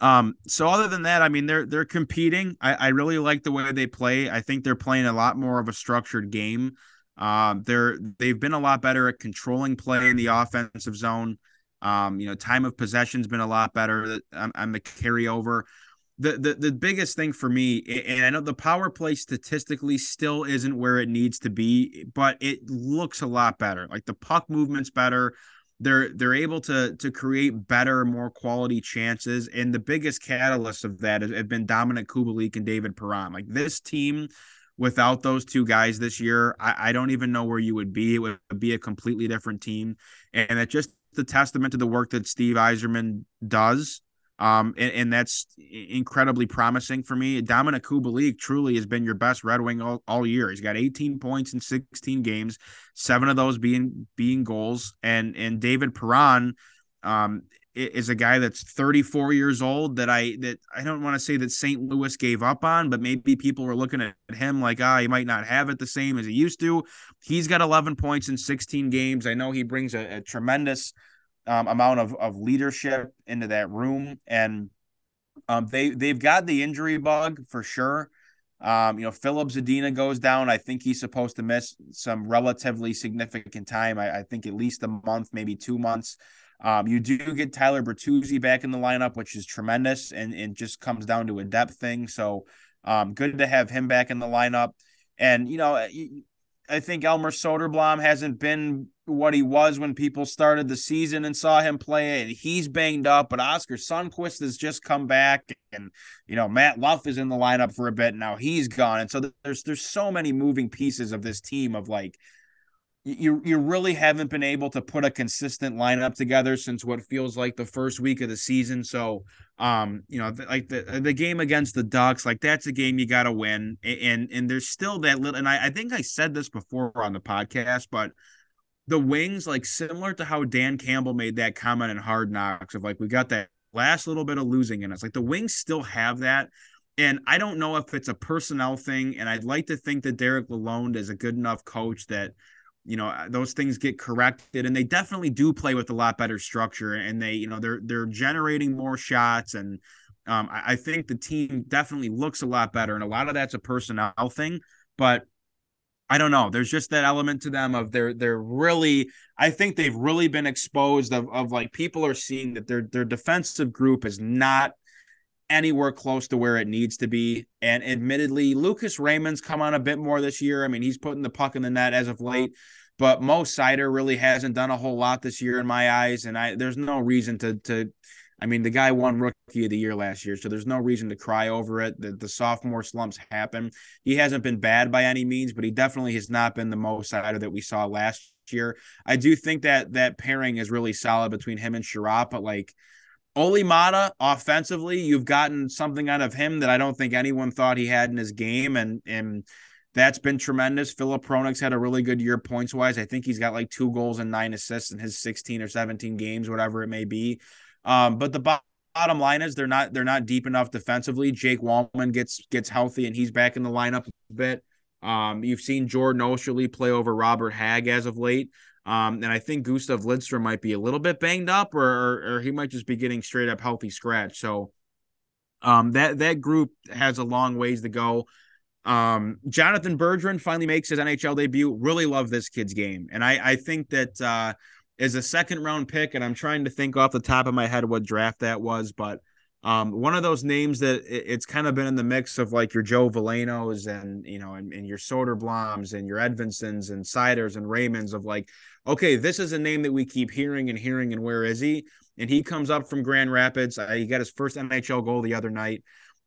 um, so other than that, I mean, they're they're competing. I, I really like the way they play. I think they're playing a lot more of a structured game. Um, they're they've been a lot better at controlling play in the offensive zone. Um, you know, time of possession's been a lot better on the carryover the, the the biggest thing for me, and I know the power play statistically still isn't where it needs to be, but it looks a lot better. Like the puck movement's better. They're they're able to to create better, more quality chances, and the biggest catalyst of that have been Dominik Kubalik and David Perron. Like this team, without those two guys this year, I, I don't even know where you would be. It would be a completely different team, and it just the testament to the work that Steve Yzerman does um, and, and, that's incredibly promising for me. Dominik Kubalik truly has been your best Red Wing all, all year. He's got 18 points in 16 games, seven of those being being goals. And and David Perron um, is a guy that's 34 years old that I that I don't want to say that St. Louis gave up on, but maybe people were looking at him like, ah, he might not have it the same as he used to. He's got 11 points in 16 games. I know he brings a, a tremendous um, amount of, of leadership into that room. And um, they, they've got the injury bug for sure. Um, you know, Filip Zadina goes down. I think he's supposed to miss some relatively significant time. I, I think at least a month, maybe two months. Um, you do get Tyler Bertuzzi back in the lineup, which is tremendous and, and just comes down to a depth thing. So um, good to have him back in the lineup. And, you know, I think Elmer Soderblom hasn't been what he was when people started the season and saw him play, and he's banged up. But Oscar Sundqvist has just come back, and you know Matt Luff is in the lineup for a bit now. He's gone, and so there's there's so many moving pieces of this team of like you you really haven't been able to put a consistent lineup together since what feels like the first week of the season. So, um, you know, like the the game against the Ducks, like that's a game you got to win, and and there's still that little. And I, I think I said this before on the podcast, but the wings, like similar to how Dan Campbell made that comment in Hard Knocks of like we got that last little bit of losing in us. Like the wings still have that. And I don't know if it's a personnel thing. And I'd like to think that Derek Lalonde is a good enough coach that, you know, those things get corrected. And they definitely do play with a lot better structure. And they, you know, they're they're generating more shots. And um, I, I think the team definitely looks a lot better. And a lot of that's a personnel thing. But I don't know. There's just that element to them of they're they're really I think they've really been exposed of of like people are seeing that their their defensive group is not anywhere close to where it needs to be. And admittedly, Lucas Raymond's come on a bit more this year. I mean, he's putting the puck in the net as of uh-huh. late, but Mo Seider really hasn't done a whole lot this year in my eyes. And I there's no reason to to I mean, the guy won rookie of the year last year, so there's no reason to cry over it. The, the sophomore slumps happen. He hasn't been bad by any means, but he definitely has not been the Mo Seider that we saw last year. I do think that that pairing is really solid between him and Chiarot, but like Olli Maatta, offensively, you've gotten something out of him that I don't think anyone thought he had in his game, and and that's been tremendous. Filip Hronek's had a really good year points wise. I think he's got like two goals and nine assists in his 16 or 17 games, whatever it may be. Um, but the bottom line is they're not they're not deep enough defensively. Jake Walman gets gets healthy and he's back in the lineup a bit. Um, you've seen Jordan Oesterle play over Robert Hagg as of late. Um, and I think Gustav Lindstrom might be a little bit banged up, or, or, or he might just be getting straight up healthy scratch. So um, that that group has a long ways to go. Um, Jonatan Berggren finally makes his NHL debut. Really love this kid's game, and I I think that uh, is a second round pick, and I'm trying to think off the top of my head what draft that was, but um, one of those names that it, it's kind of been in the mix of like your Joe Veleno's and you know and, and your Soderbloms and your Edvinssons and Seiders and Raymonds of like, okay, this is a name that we keep hearing and hearing, and where is he? And he comes up from Grand Rapids. Uh, he got his first NHL goal the other night.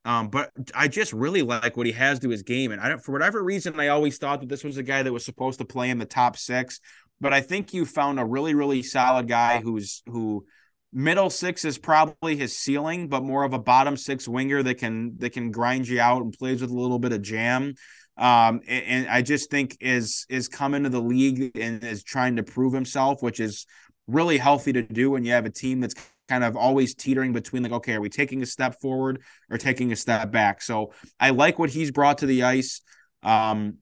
Um, but I just really like what he has to his game, and I don't for whatever reason I always thought that this was a guy that was supposed to play in the top six but I think you found a really, really solid guy who's who middle six is probably his ceiling, but more of a bottom six winger that can that can grind you out and plays with a little bit of jam. Um, and, and I just think is is coming to the league and is trying to prove himself, which is really healthy to do when you have a team that's kind of always teetering between like, okay, are we taking a step forward or taking a step back? So I like what he's brought to the ice. Um,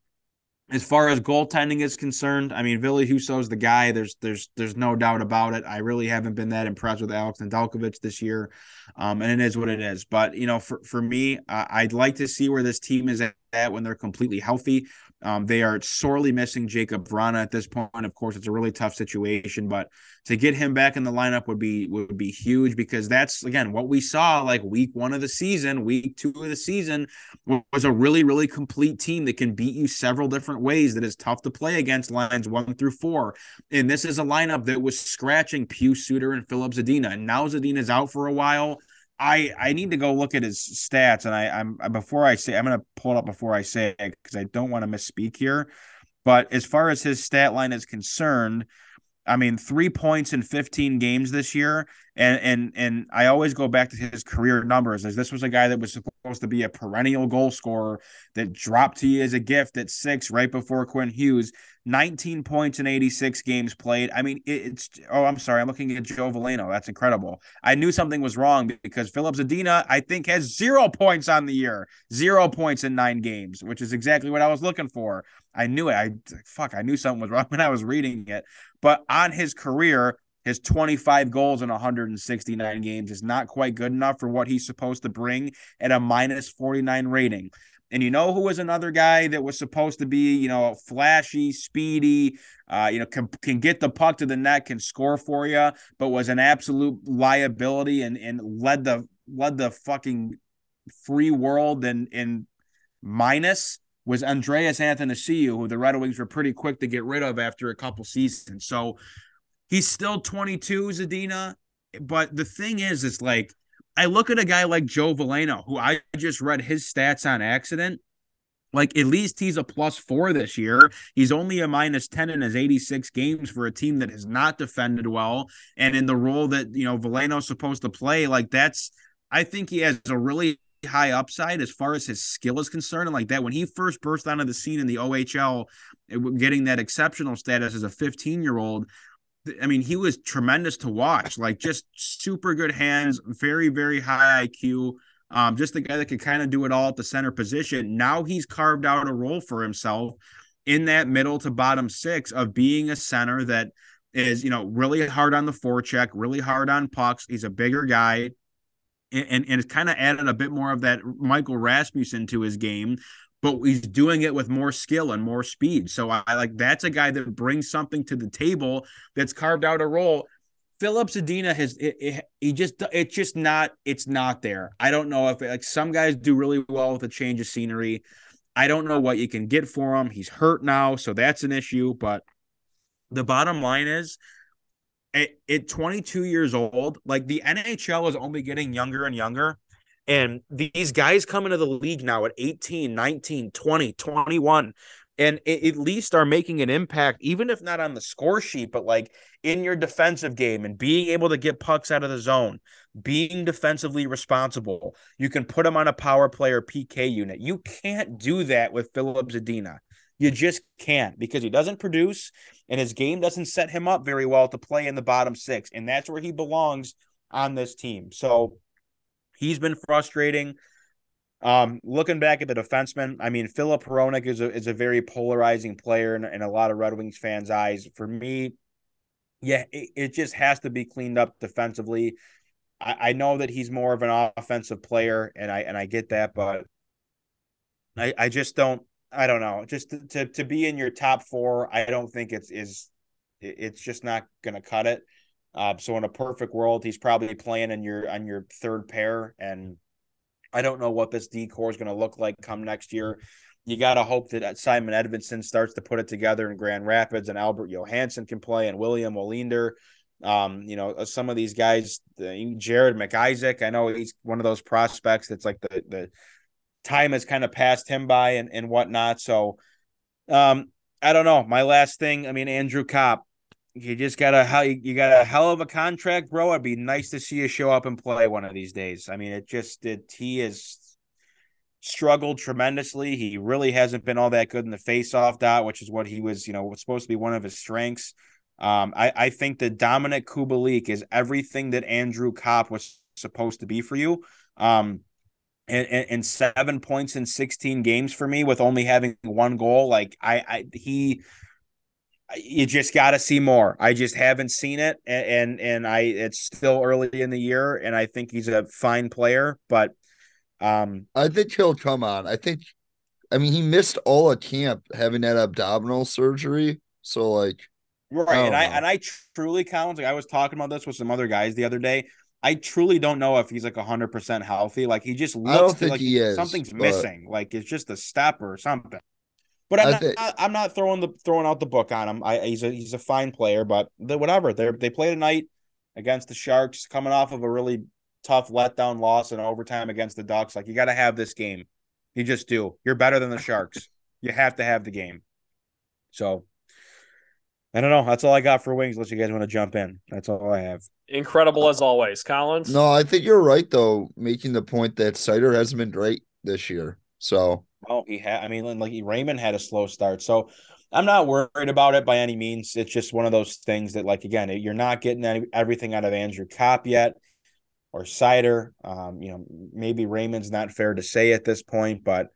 as far as goaltending is concerned, I mean, Ville Husso's the guy. There's there's there's no doubt about it. I really haven't been that impressed with Alex Nedeljkovic this year, um, and it is what it is. But you know, for for me, uh, I'd like to see where this team is at when they're completely healthy. Um, they are sorely missing Jakub Vrana at this point. Of course, it's a really tough situation, but to get him back in the lineup would be would be huge because that's again what we saw like week one of the season, week two of the season was a really really complete team that can beat you several different ways. That is tough to play against lines one through four. And this is a lineup that was scratching Pius Suter and Filip Zadina, and now Zadina's out for a while. I I need to go look at his stats, and I I'm before I say I'm gonna pull it up before I say it because I don't want to misspeak here. But as far as his stat line is concerned, I mean, three points in 15 games this year. And and and I always go back to his career numbers as this was a guy that was supposed to be a perennial goal scorer that dropped to you as a gift at six right before Quinn Hughes. 19 points in 86 games played. I mean, it's oh, I'm sorry, I'm looking at Joe Veleno. That's incredible. I knew something was wrong because Filip Zadina, I think, has zero points on the year, zero points in nine games, which is exactly what I was looking for. I knew it. I fuck, I knew something was wrong when I was reading it. But on his career, his 25 goals in 169 games is not quite good enough for what he's supposed to bring at a minus 49 rating. And you know who was another guy that was supposed to be, you know, flashy, speedy, uh, you know, can, can get the puck to the net, can score for you, but was an absolute liability and and led the led the fucking free world and in minus was Andreas Athanasiou, who the Red Wings were pretty quick to get rid of after a couple seasons. So he's still 22, Zadina. But the thing is, it's like I look at a guy like Joe Veleno, who I just read his stats on accident. Like at least he's a plus four this year. He's only a minus 10 in his 86 games for a team that has not defended well. And in the role that, you know, Veleno's supposed to play, like that's, I think he has a really high upside as far as his skill is concerned. And like that, when he first burst onto the scene in the OHL, getting that exceptional status as a 15 year old, I mean, he was tremendous to watch. Like just super good hands, very very high IQ. Um, just the guy that could kind of do it all at the center position. Now he's carved out a role for himself in that middle to bottom six of being a center that is, you know, really hard on the forecheck, really hard on pucks. He's a bigger guy. And, and, and it's kind of added a bit more of that Michael Rasmussen to his game, but he's doing it with more skill and more speed. So I, I like that's a guy that brings something to the table that's carved out a role. Filip Zadina has it, it, he just it's just not it's not there. I don't know if like some guys do really well with a change of scenery. I don't know what you can get for him. He's hurt now, so that's an issue. But the bottom line is at, at 22 years old, like the NHL is only getting younger and younger. And these guys come into the league now at 18, 19, 20, 21, and at least are making an impact, even if not on the score sheet, but like in your defensive game and being able to get pucks out of the zone, being defensively responsible. You can put them on a power play or PK unit. You can't do that with Filip Zadina. You just can't because he doesn't produce and his game doesn't set him up very well to play in the bottom six. And that's where he belongs on this team. So he's been frustrating. Um, looking back at the defenseman, I mean, Filip Hronek is a, is a very polarizing player in, in a lot of Red Wings fans' eyes. For me, yeah, it, it just has to be cleaned up defensively. I, I know that he's more of an offensive player, and I and I get that, but I, I just don't I don't know. Just to, to, to be in your top four, I don't think it's is it's just not gonna cut it. Uh, so in a perfect world, he's probably playing in your on your third pair, and I don't know what this decor is going to look like come next year. You got to hope that Simon Edvinsson starts to put it together in Grand Rapids, and Albert Johansson can play, and William Wallinder. Um, you know, some of these guys, Jared McIsaac. I know he's one of those prospects that's like the the time has kind of passed him by and, and whatnot. So um, I don't know. My last thing, I mean, Andrew Copp, you just got a you got a hell of a contract, bro. It'd be nice to see you show up and play one of these days. I mean, it just it he has struggled tremendously. He really hasn't been all that good in the face-off dot, which is what he was, you know, was supposed to be one of his strengths. Um, I, I think that Dominik Kubalik is everything that Andrew Copp was supposed to be for you. Um, and, and, and, seven points in 16 games for me with only having one goal. Like I, I he, you just got to see more. I just haven't seen it, and, and and I it's still early in the year, and I think he's a fine player, but um, I think he'll come on. I think, I mean, he missed all of camp having that abdominal surgery, so like, right, I and I and I truly count. Like I was talking about this with some other guys the other day. I truly don't know if he's like hundred percent healthy. Like he just looks like he is, something's but... missing. Like it's just a step or something. But I'm, not, think... I'm not throwing the throwing out the book on him. I, he's a he's a fine player, but the, whatever. They they played tonight against the Sharks, coming off of a really tough letdown loss in overtime against the Ducks. Like you got to have this game. You just do. You're better than the Sharks. you have to have the game. So I don't know. That's all I got for wings. Unless you guys want to jump in, that's all I have. Incredible as always, Collins. No, I think you're right though, making the point that Seider hasn't been great this year. So, oh, he had. I mean, like Raymond had a slow start, so I'm not worried about it by any means. It's just one of those things that, like, again, you're not getting any, everything out of Andrew Copp yet or Seider. Um, you know, maybe Raymond's not fair to say at this point, but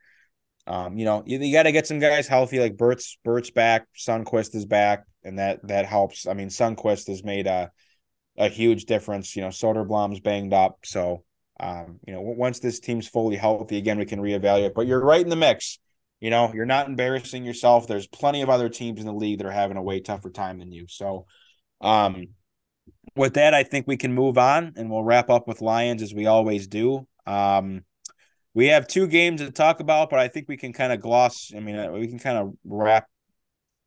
um, you know, you, you got to get some guys healthy. Like Burt's Burt's back, Sundqvist is back, and that that helps. I mean, Sundqvist has made a a huge difference. You know, Soderblom's banged up, so um, you know, once this team's fully healthy again, we can reevaluate. But you're right in the mix. You know, you're not embarrassing yourself. There's plenty of other teams in the league that are having a way tougher time than you. So, um, with that, I think we can move on and we'll wrap up with Lions as we always do. Um, we have two games to talk about, but I think we can kind of gloss. I mean, uh, we can kind of wrap.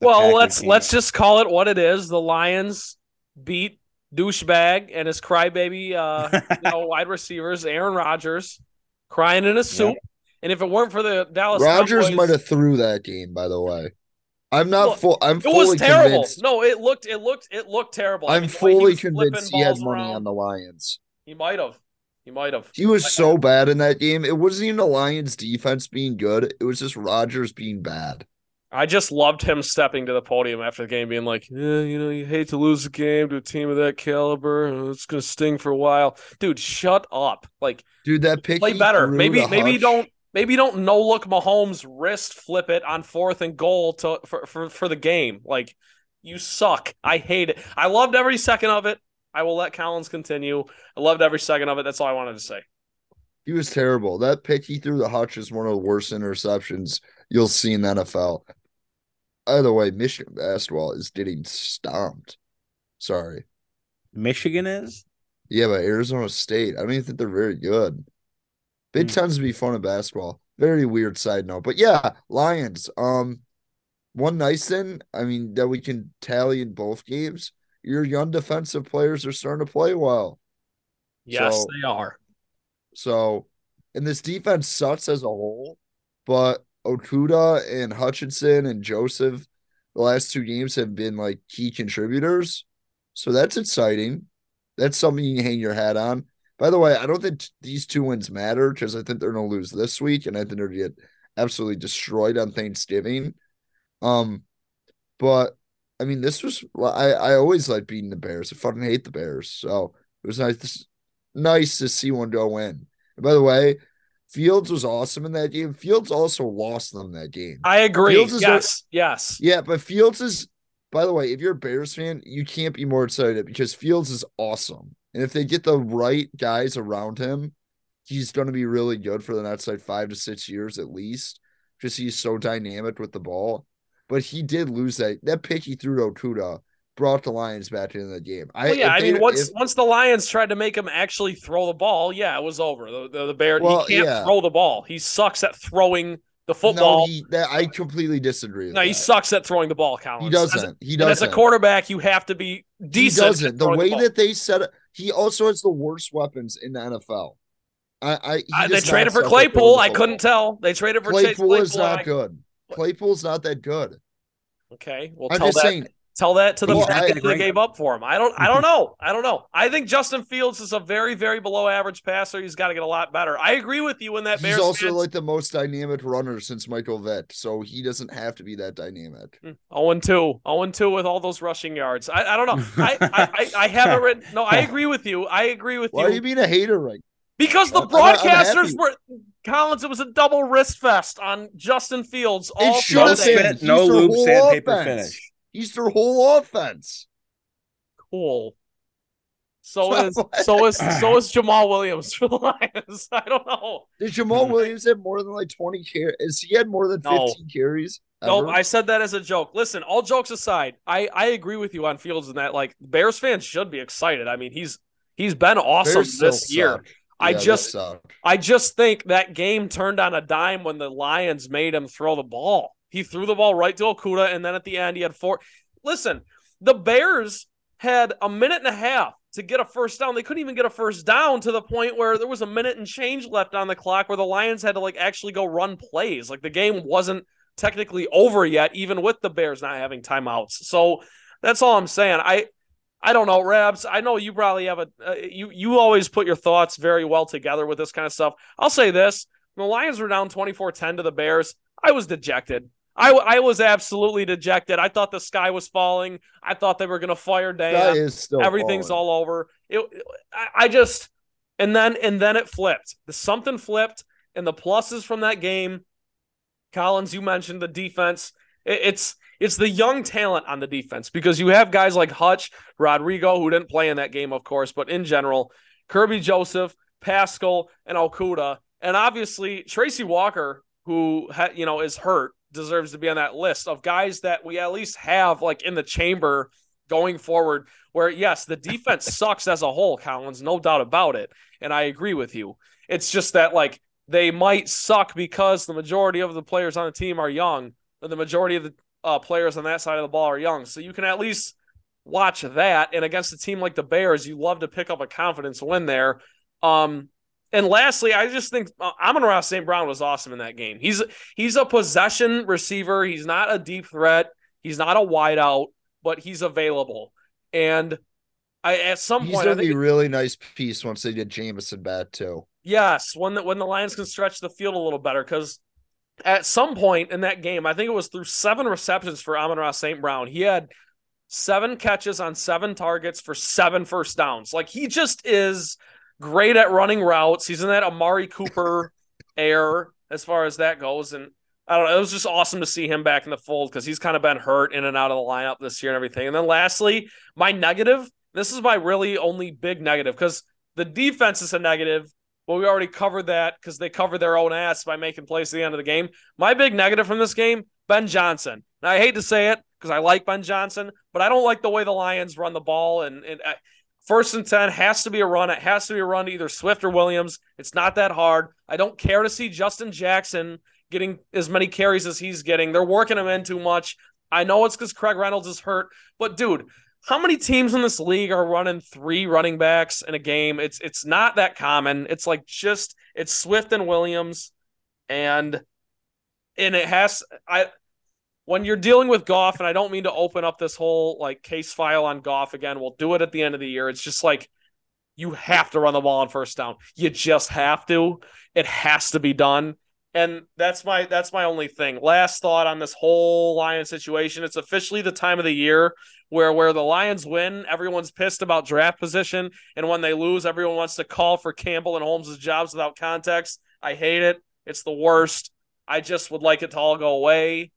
Well, let's let's just call it what it is. The Lions beat douchebag and his crybaby, uh, you know, wide receivers, Aaron Rodgers, crying in a soup. And if it weren't for the Dallas, Rodgers might have threw that game. By the way, I'm not Look, full. I'm. It was terrible. Convinced. No, it looked. It looked. It looked terrible. I'm I mean, fully he convinced he had money around, on the Lions. He might have. He might have. He was so bad in that game. It wasn't even the Lions defense being good. It was just Rodgers being bad. I just loved him stepping to the podium after the game, being like, "Yeah, you know, you hate to lose a game to a team of that caliber. It's gonna sting for a while, dude. Shut up. Like, dude, that pick play better. Maybe, maybe don't, maybe don't no look Mahomes wrist flip it on fourth and goal to for for for the game. Like, you suck. I hate it. I loved every second of it. I will let Collins continue. I loved every second of it. That's all I wanted to say. He was terrible. That pick he threw the Hutch is one of the worst interceptions you'll see in the NFL. By the way, Michigan basketball is getting stomped. Sorry. Michigan is? Yeah, but Arizona State. I don't even think they're very good. Big mm. tends to be fun of basketball. Very weird side note. But yeah, Lions. Um one nice thing, I mean, that we can tally in both games, your young defensive players are starting to play well. Yes, so, they are. So and this defense sucks as a whole, but Okudah and Hutchinson and Joseph the last two games have been like key contributors. So that's exciting. That's something you can hang your hat on. By the way, I don't think these two wins matter because I think they're going to lose this week and I think they're going to get absolutely destroyed on Thanksgiving. Um, but I mean, this was I I always like beating the Bears. I fucking hate the Bears, so it was nice nice to see one go in. And by the way, Fields was awesome in that game. Fields also lost them that game. I agree. yes, a, yes. Yeah, but Fields is by the way, if you're a Bears fan, you can't be more excited because Fields is awesome. And if they get the right guys around him, he's going to be really good for the next like five to six years at least. Just he's so dynamic with the ball. But he did lose that that pick he threw to Okudah brought the Lions back into the game. I, well, yeah, I mean, once if, once the Lions tried to make him actually throw the ball, yeah, it was over. The the, the Bear well, he can't yeah. throw the ball. He sucks at throwing the football. No, he, that, I completely disagree. no, that. he sucks at throwing the ball. Collins. He doesn't. As, he doesn't. as a quarterback, you have to be decent. He doesn't. The way the that they set it, he also has the worst weapons in the NFL. I, I uh, they traded for Claypool. I couldn't tell. They traded for Claypool. Claypool is not good. Claypool's not that good. Okay, well, I'm tell that. Saying, Tell that to the well, fact that they gave up for him. I don't. I don't know. I don't know. I think Justin Fields is a very, very below average passer. He's got to get a lot better. I agree with you in that. He's Bears also fans... like the most dynamic runner since Michael Vick, so he doesn't have to be that dynamic. Mm, oh and two, oh and two with all those rushing yards. I, I don't know. I, I, I, I haven't written. No, I agree with you. I agree with Why you. Why are you being a hater right? Because the broadcasters were Collins. It was a double wrist fest on Justin Fields. All it should have been no lube sandpaper finish. He's their whole offense. Cool. So is so is so is Jamaal Williams for the Lions. I don't know. Did Jamaal Williams have more than like 20 carries? Is he had more than 15 no. carries? No, I said that as a joke. Listen, all jokes aside, I I agree with you on Fields in that like Bears fans should be excited. I mean, he's he's been awesome Bears this year. Suck. I yeah, just I just think that game turned on a dime when the Lions made him throw the ball. He threw the ball right to Okudah, and then at the end, he had four. Listen, the Bears had a minute and a half to get a first down. They couldn't even get a first down to the point where there was a minute and change left on the clock where the Lions had to like actually go run plays. Like the game wasn't technically over yet, even with the Bears not having timeouts. So that's all I'm saying. I I don't know, Rabs. I know you probably have a uh, you you always put your thoughts very well together with this kind of stuff. I'll say this: the Lions were down 24-10 to the Bears. I was dejected. I, I was absolutely dejected. I thought the sky was falling. I thought they were going to fire Dan. Everything's falling. all over. It, I, I just and then and then it flipped. The something flipped, and the pluses from that game. Collins, you mentioned the defense. It, it's it's the young talent on the defense because you have guys like Hutch, Rodrigo, who didn't play in that game, of course, but in general, Kerby Joseph, Paschal, and Okudah, and obviously Tracy Walker, who ha- you know is hurt deserves to be on that list of guys that we at least have like in the chamber going forward. Where yes, the defense sucks as a whole, Collins, no doubt about it, and I agree with you. It's just that like they might suck because the majority of the players on the team are young, and the majority of the uh, players on that side of the ball are young. So you can at least watch that. And against a team like the Bears, you love to pick up a confidence win there. Um, and lastly, I just think uh, Amon-Ra St. Brown was awesome in that game. He's he's a possession receiver. He's not a deep threat. He's not a wideout, but he's available. And I at some He's point I gonna think be a really nice piece once they get Jameson back too. Yes, when the when the Lions can stretch the field a little better, because at some point in that game, I think it was through seven receptions for Amon-Ra St. Brown, he had seven catches on seven targets for seven first downs. Like he just is great at running routes. He's in that Amari Cooper air as far as that goes. And I don't know, it was just awesome to see him back in the fold because he's kind of been hurt in and out of the lineup this year and everything. And then lastly, my negative, this is my really only big negative because the defense is a negative well, we already covered that because they covered their own ass by making plays at the end of the game. My big negative from this game, Ben Johnson. Now, I hate to say it because I like Ben Johnson, but I don't like the way the Lions run the ball. And, and uh, first and 10 has to be a run. It has to be a run to either Swift or Williams. It's not that hard. I don't care to see Justin Jackson getting as many carries as he's getting. They're working him in too much. I know it's because Craig Reynolds is hurt, but dude, how many teams in this league are running three running backs in a game? It's it's not that common. It's like just it's Swift and Williams, and and it has I when you're dealing with Goff, and I don't mean to open up this whole like case file on Goff again. We'll do it at the end of the year. It's just like you have to run the ball on first down. You just have to. It has to be done. And that's my that's my only thing. Last thought on this whole Lions situation. It's officially the time of the year where where the Lions win, everyone's pissed about draft position, and when they lose, everyone wants to call for Campbell and Holmes' jobs without context. I hate it. It's the worst. I just would like it to all go away.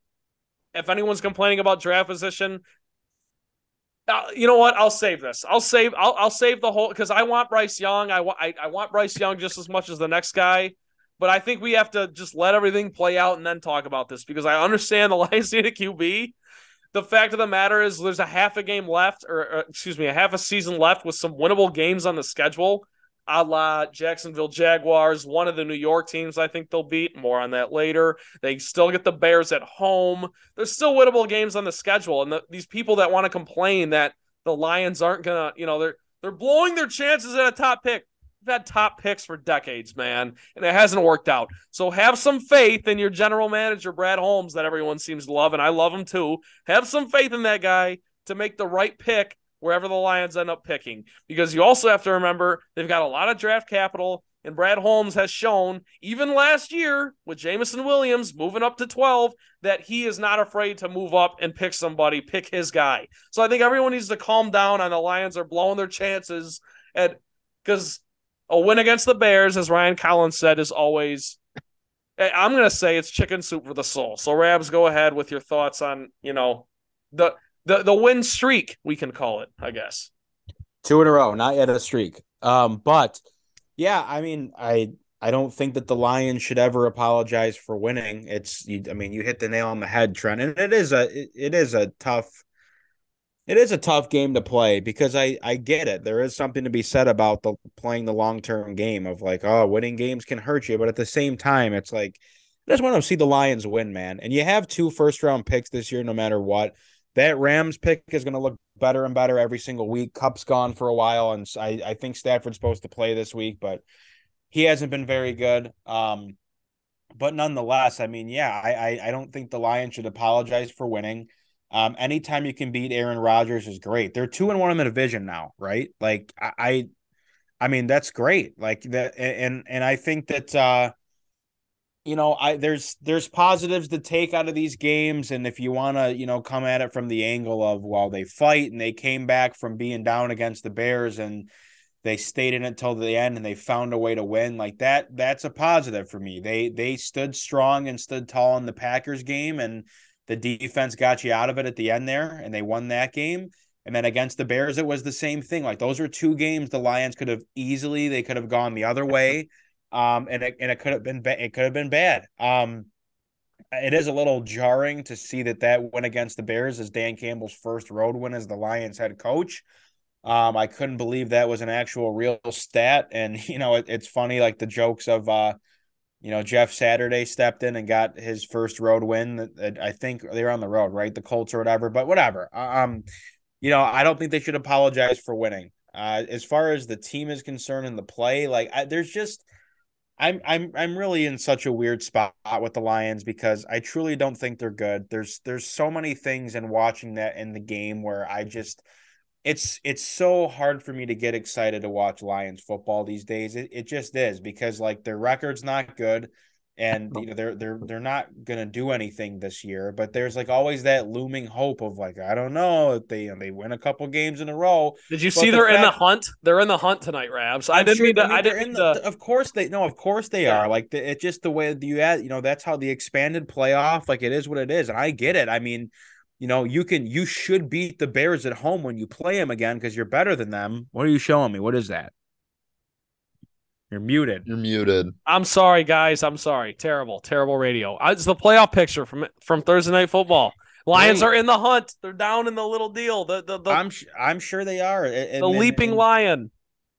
If anyone's complaining about draft position, uh, you know what? I'll save this. I'll save. I'll, I'll save the whole because I want Bryce Young. I want. I, I want Bryce Young just as much as the next guy. But I think we have to just let everything play out and then talk about this because I understand the need a QB. The fact of the matter is, there's a half a game left, or, or excuse me, a half a season left with some winnable games on the schedule, a la Jacksonville Jaguars, one of the New York teams I think they'll beat. More on that later. They still get the Bears at home. There's still winnable games on the schedule, and the, these people that want to complain that the Lions aren't gonna, you know, they're they're blowing their chances at a top pick. We've had top picks for decades, man, and it hasn't worked out. So have some faith in your general manager, Brad Holmes, that everyone seems to love, and I love him too. Have some faith in that guy to make the right pick wherever the Lions end up picking. Because you also have to remember they've got a lot of draft capital, and Brad Holmes has shown, even last year with Jameson Williams moving up to 12, that he is not afraid to move up and pick somebody, pick his guy. So I think everyone needs to calm down on the Lions are blowing their chances at because a win against the Bears, as Ryan Collins said, is always. Eh, I'm gonna say it's chicken soup for the soul. So Rabs, go ahead with your thoughts on you know the the the win streak we can call it, I guess. Two in a row, not yet a streak. Um, but yeah, I mean, I I don't think that the Lions should ever apologize for winning. It's, you, I mean, you hit the nail on the head, Trent, and it is a it, it is a tough it is a tough game to play because I I get it. There is something to be said about the playing the long term game of like, oh, winning games can hurt you, but at the same time, it's like I just want to see the Lions win, man. And you have two first round picks this year, no matter what. That Rams pick is going to look better and better every single week. Kupp's gone for a while, and I, I think Stafford's supposed to play this week, but he hasn't been very good. Um, but nonetheless, I mean, yeah, I, I I don't think the Lions should apologize for winning. Um, anytime you can beat Aaron Rodgers is great. They're two and one in the division now, right? Like I, I, I mean that's great. Like that, and and I think that uh, you know, I there's there's positives to take out of these games, and if you want to, you know, come at it from the angle of while they fight and they came back from being down against the Bears and they stayed in it till the end and they found a way to win like that that's a positive for me they they stood strong and stood tall in the packers game and the defense got you out of it at the end there, and they won that game. And then against the Bears, it was the same thing. Like those were two games the Lions could have easily they could have gone the other way, um, and it and it could have been ba- it could have been bad. Um, it is a little jarring to see that that win against the Bears is Dan Campbell's first road win as the Lions head coach. Um, I couldn't believe that was an actual real stat, and you know it, it's funny like the jokes of uh, you know, Jeff Saturday stepped in and got his first road win. I think they were on the road, right? The Colts or whatever, but whatever. Um, you know, I don't think they should apologize for winning. Uh, as far as the team is concerned and the play, like I, there's just, I'm I'm I'm really in such a weird spot with the Lions because I truly don't think they're good. There's there's so many things in watching that in the game where I just it's it's so hard for me to get excited to watch Lions football these days. It, it just is because like their record's not good and oh. you know they're they're they're not gonna do anything this year. But there's like always that looming hope of like I don't know if they you know, they win a couple games in a row. Did you see the they're fact, in the hunt? They're in the hunt tonight, Rabs. I didn't sure, mean to. I, mean, I didn't. The, of course they no. Of course they yeah. are. Like the, it's just the way you add. You know that's how the expanded playoff. Like it is what it is, and I get it. I mean. You know, you can you should beat the Bears at home when you play them again because you're better than them. What are you showing me? What is that? You're muted. You're muted. I'm sorry, guys. I'm sorry. Terrible, terrible radio. Uh, it's the playoff picture from from Thursday Night Football. Lions are in the hunt. They're down in the little deal. The the, the I'm I'm sure they are. And, the leaping and, lion.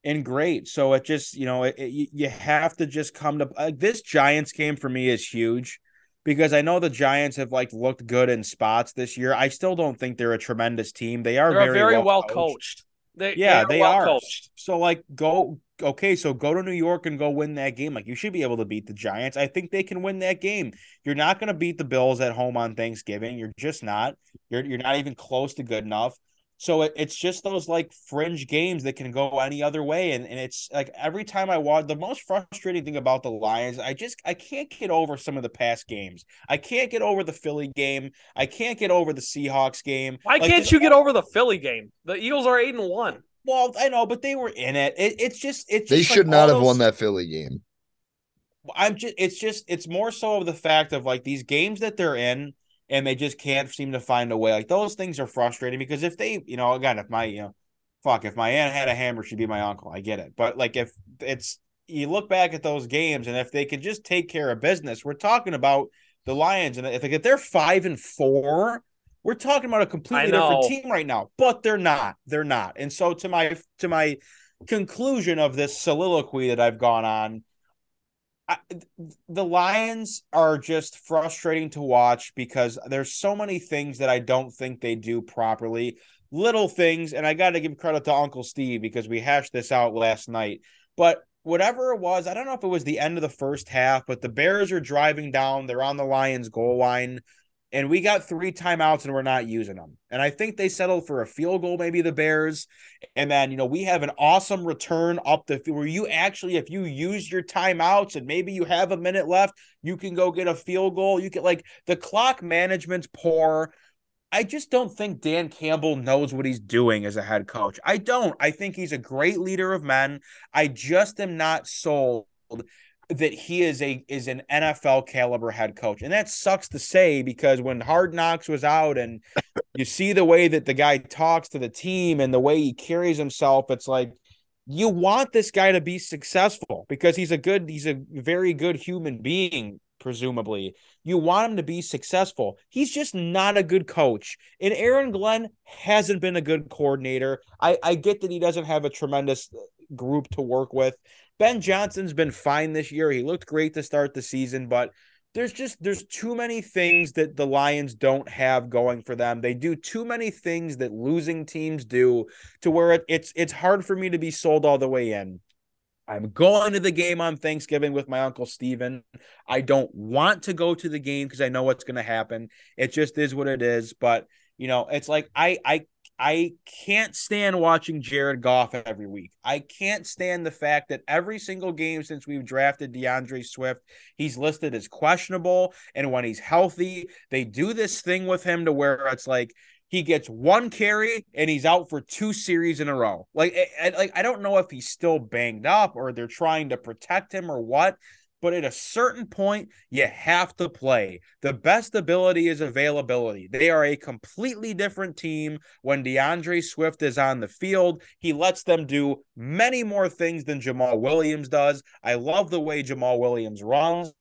And great. So it just you know it, it, you have to just come to like this Giants game for me is huge because I know the Giants have like looked good in spots this year. I still don't think they're a tremendous team. They are they're very, very well, well coached. coached. They, yeah, they, are, they well are. So like go okay, so go to New York and go win that game. Like you should be able to beat the Giants. I think they can win that game. You're not going to beat the Bills at home on Thanksgiving. You're just not. You're you're not even close to good enough. So it, it's just those like fringe games that can go any other way. And, and it's like every time I watch the most frustrating thing about the Lions, I just I can't get over some of the past games. I can't get over the Philly game. I can't get over the Seahawks game. Why like, can't you get over the Philly game? The Eagles are eight and one. Well, I know, but they were in it. it it's just it's they just should like not have those... won that Philly game. I'm just it's just it's more so of the fact of like these games that they're in and they just can't seem to find a way. Like those things are frustrating because if they, you know, again, if my you know, fuck, if my aunt had a hammer, she'd be my uncle. I get it, but like if it's you look back at those games and if they could just take care of business, we're talking about the Lions and if, if they're five and four we're talking about a completely different team right now, but they're not. They're not. And so to my to my conclusion of this soliloquy that I've gone on, I, the Lions are just frustrating to watch because there's so many things that I don't think they do properly. Little things, and I got to give credit to Uncle Steve because we hashed this out last night. But whatever it was, I don't know if it was the end of the first half, but the Bears are driving down. They're on the Lions goal line and we got three timeouts and we're not using them. And I think they settled for a field goal, maybe the Bears. And then, you know, we have an awesome return up the field where you actually, if you use your timeouts and maybe you have a minute left, you can go get a field goal. You can like the clock management's poor. I just don't think Dan Campbell knows what he's doing as a head coach. I don't. I think he's a great leader of men. I just am not sold that he is a is an NFL caliber head coach. And that sucks to say because when Hard Knocks was out and you see the way that the guy talks to the team and the way he carries himself, it's like you want this guy to be successful because he's a good he's a very good human being presumably. You want him to be successful. He's just not a good coach. And Aaron Glenn hasn't been a good coordinator. I, I get that he doesn't have a tremendous group to work with. Ben Johnson's been fine this year. He looked great to start the season, but there's just there's too many things that the Lions don't have going for them. They do too many things that losing teams do to where it, it's it's hard for me to be sold all the way in. I'm going to the game on Thanksgiving with my uncle Steven. I don't want to go to the game because I know what's going to happen. It just is what it is, but you know, it's like I I I can't stand watching Jared Goff every week. I can't stand the fact that every single game since we've drafted DeAndre Swift, he's listed as questionable. And when he's healthy, they do this thing with him to where it's like he gets one carry and he's out for two series in a row. Like, I, like I don't know if he's still banged up or they're trying to protect him or what but at a certain point, you have to play. The best ability is availability. They are a completely different team when DeAndre Swift is on the field. He lets them do many more things than Jamaal Williams does. I love the way Jamaal Williams runs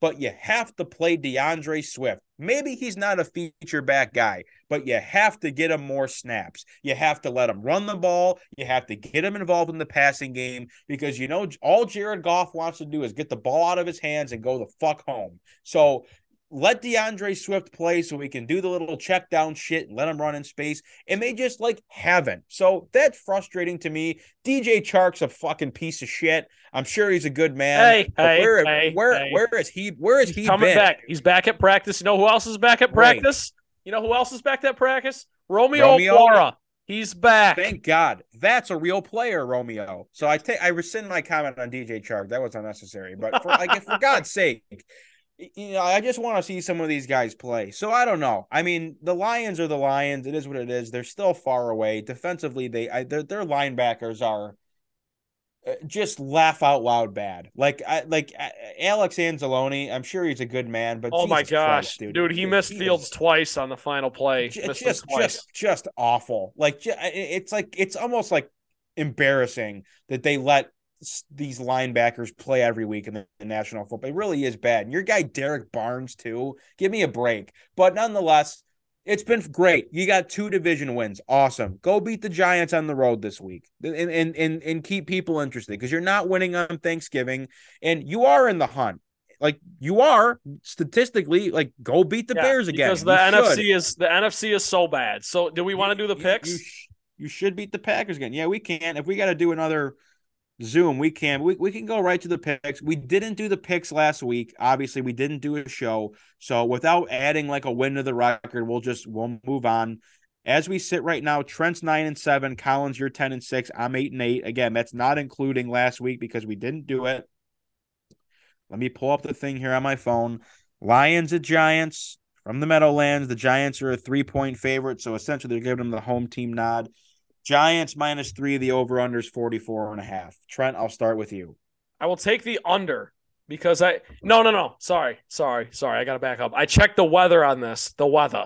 but you have to play DeAndre Swift. Maybe he's not a feature back guy, but you have to get him more snaps. You have to let him run the ball. You have to get him involved in the passing game because you know all Jared Goff wants to do is get the ball out of his hands and go the fuck home. So let DeAndre Swift play so we can do the little check down shit and let him run in space. And they just like haven't. So that's frustrating to me. DJ Chark's a fucking piece of shit. I'm sure he's a good man. Hey, hey, where, hey, where, hey. where is he? Where is he's he coming been? back? He's back at practice. You know who else is back at practice? Right. You know who else is back at practice? Romeo, Romeo. He's back. Thank God. That's a real player, Romeo. So I take I rescind my comment on DJ Chark. That was unnecessary. But for like for God's sake, you know, I just want to see some of these guys play. So I don't know. I mean, the Lions are the Lions. It is what it is. They're still far away. Defensively, they I, their, their linebackers are uh, just laugh out loud bad. Like I like Alex Anzalone, I'm sure he's a good man, but oh Jesus my gosh, Christ, dude, dude, he missed he Fields is- twice on the final play. Just twice. just just awful like it's like it's almost like embarrassing that they let these linebackers play every week in the, the national football it really is bad and your guy Derrick Barnes too give me a break but nonetheless it's been great you got two division wins awesome go beat the giants on the road this week and and and, and keep people interested because you're not winning on thanksgiving and you are in the hunt like you are statistically like go beat the Yeah, bears again because the You should. NFC is the NFC is so bad. So do we want to do the picks? You, sh- you should beat the Packers again. Yeah, we can. If we got to do another Zoom, we can. We, we can go right to the picks. We didn't do the picks last week. Obviously, we didn't do a show. So without adding like a win to the record, we'll just we'll move on. As we sit right now, Trent's nine and seven. Collins, you're ten and six. I'm eight and eight. Again, that's not including last week because we didn't do it. Let me pull up the thing here on my phone. Lions at Giants from the Meadowlands. The Giants are a three point favorite, so essentially they're giving them the home team nod. Giants minus three, the over under is 44 and a half. Trent, I'll start with you. I will take the under because I no no no sorry sorry sorry I got to back up. I checked the weather on this. The weather.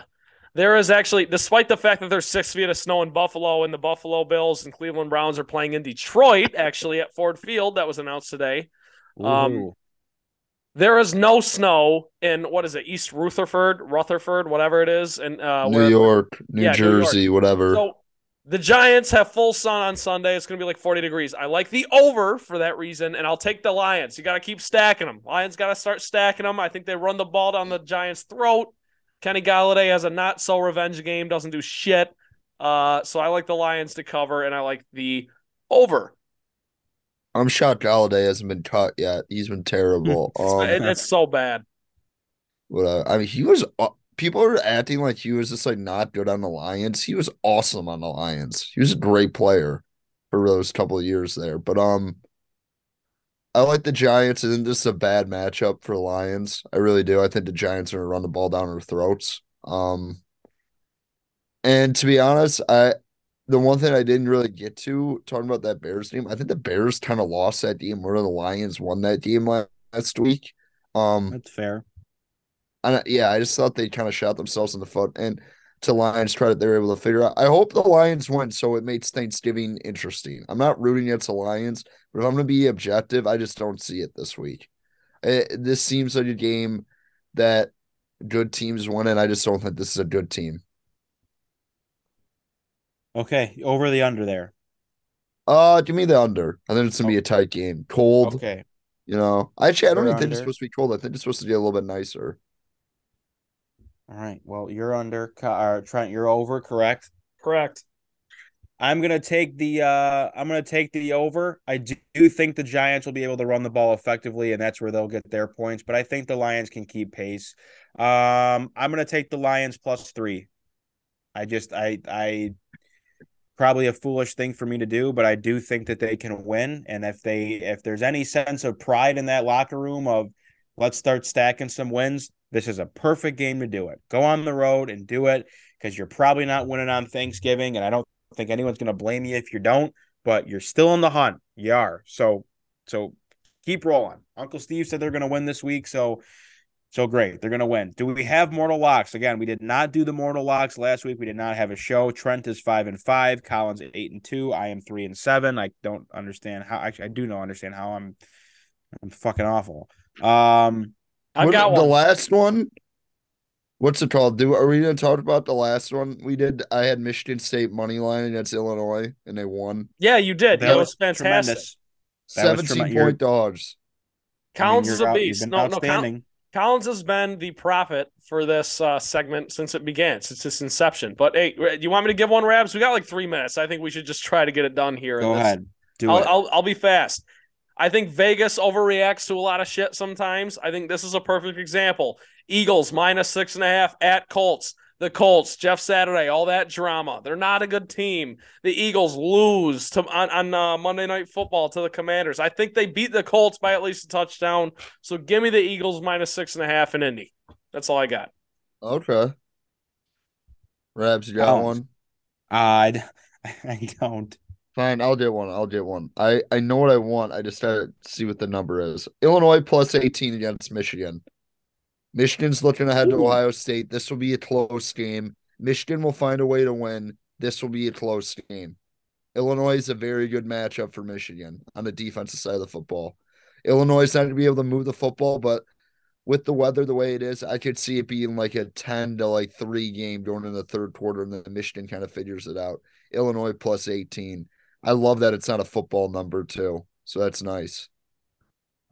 There is actually, despite the fact that there's six feet of snow in Buffalo and the Buffalo Bills and Cleveland Browns are playing in Detroit, actually at Ford Field, that was announced today. Um, There is no snow in what is it, East Rutherford, Rutherford, whatever it is, and uh, New where- York, New Yeah, New York. Jersey, whatever. So the Giants have full sun on Sunday. It's going to be like 40 degrees. I like the over for that reason, and I'll take the Lions. You got to keep stacking them. Lions got to start stacking them. I think they run the ball down the Giants' throat. Kenny Golladay has a not so revenge game, doesn't do shit. Uh, so I like the Lions to cover, and I like the over. I'm shocked Golladay hasn't been cut yet. He's been terrible. um, It- it's so bad. What uh, I mean, he was. People are acting like he was just like not good on the Lions. He was awesome on the Lions. He was a great player for those couple of years there. But um, I like the Giants, and this is a bad matchup for Lions. I really do. I think the Giants are gonna run the ball down our throats. Um, and to be honest, I the one thing I didn't really get to talking about that Bears game, I think the Bears kind of lost that game where the Lions won that game last week. Um, That's fair. I- yeah, I just thought they kind of shot themselves in the foot. And to Lions credit, they were able to figure out. I hope the Lions win, so it makes Thanksgiving interesting. I'm not rooting against the Lions, but if I'm going to be objective, I just don't see it this week. It, this seems like a game that good teams win, and I just don't think this is a good team. Okay, over the under there. Uh, give me the under. I think it's gonna be a tight game. Cold, Okay. you know. Actually, I don't think it's supposed to be cold. I think it's supposed to be a little bit nicer. All right. Well, you're under. Uh, Trent, you're over, correct? Correct. I'm gonna take the uh I'm gonna take the over. I do do think the Giants will be able to run the ball effectively, and that's where they'll get their points. But I think the Lions can keep pace. Um, I'm gonna take the Lions plus three. I just I I probably a foolish thing for me to do, but I do think that they can win. And if they if there's any sense of pride in that locker room of let's start stacking some wins, this is a perfect game to do it. Go on the road and do it because you're probably not winning on Thanksgiving, and I don't think anyone's going to blame you if you don't. But you're still in the hunt. You are. So so keep rolling. Uncle Steve said they're going to win this week, so so great. They're going to win. Do we have mortal locks? Again, we did not do the mortal locks last week. We did not have a show. Trent is five and five. Collins eight and two. I am three and seven. I don't understand how. Actually, I do know understand how I'm. I'm fucking awful. Um, I've What- got the last one. What's it called? Do are we gonna talk about the last one we did? I had Michigan State money line against Illinois, and they won. yeah, you did. that That was was fantastic. tremendous. That was Seventeen point dogs. I mean, Collins is a out- beast. been No, no, Col- Collins has been the prophet for this uh, segment since it began, since its inception. But hey, do you want me to give one, Rabs? We got like three minutes. I think we should just try to get it done here. in Go this. ahead. Do I'll, it. I'll I'll be fast. I think Vegas overreacts to a lot of shit sometimes. I think this is a perfect example. Eagles minus six and a half at Colts. the Colts, Jeff Saturday, all that drama. They're not a good team. The Eagles lose to on, on uh, Monday Night Football to the Commanders. I think they beat the Colts by at least a touchdown. So give me the Eagles minus six and a half in Indy. That's all I got. Okay. Rabs, you got Oh. one? I I don't. Fine, I'll get one. I'll get one. I I know what I want. I just gotta see what the number is. Illinois plus 18 against Michigan. Michigan's looking ahead to Ohio State. This will be a close game. Michigan will find a way to win. This will be a close game. Illinois is a very good matchup for Michigan on the defensive side of the football. Illinois is not going to be able to move the football, but with the weather the way it is, I could see it being like a 10 to like 3 game going in the third quarter, and then Michigan kind of figures it out. Illinois plus 18. I love that it's not a football number too. So that's nice.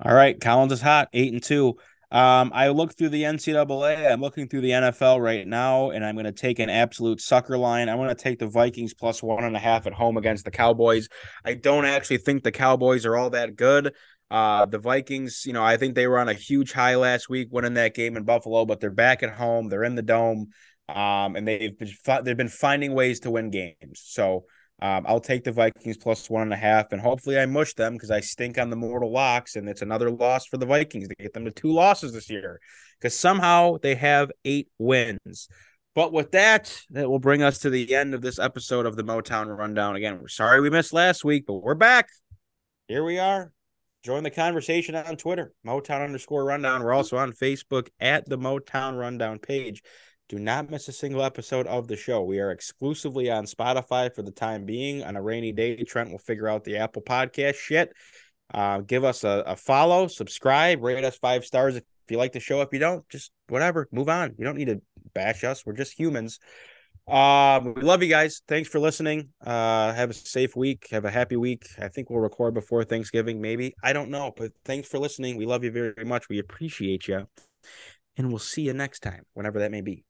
All right, Collins is hot, eight and two. Um, I look through the NCAA. I'm looking through the NFL right now, and I'm going to take an absolute sucker line. I'm going to take the Vikings plus one and a half at home against the Cowboys. I don't actually think the Cowboys are all that good. Uh, the Vikings, you know, I think they were on a huge high last week, winning that game in Buffalo, but they're back at home. They're in the dome, um, and they've been they've been finding ways to win games. So um, I'll take the Vikings plus one and a half, and hopefully I mush them because I stink on the mortal locks, and it's another loss for the Vikings to get them to two losses this year because somehow they have eight wins. But with that, that will bring us to the end of this episode of the Motown Rundown. Again, we're sorry we missed last week, but we're back. Here we are. Join the conversation on Twitter, Motown underscore rundown. We're also on Facebook at the Motown Rundown page. Do not miss a single episode of the show. We are exclusively on Spotify for the time being. On a rainy day, Trent will figure out the Apple Podcast shit. Uh, give us a, a follow, subscribe, rate us five stars if you like the show. If you don't, just whatever, move on. You don't need to bash us. We're just humans. Um, we love you guys. Thanks for listening. Uh, have a safe week. Have a happy week. I think we'll record before Thanksgiving, maybe. I don't know, but thanks for listening. We love you very much. We appreciate you. And we'll see you next time, whenever that may be.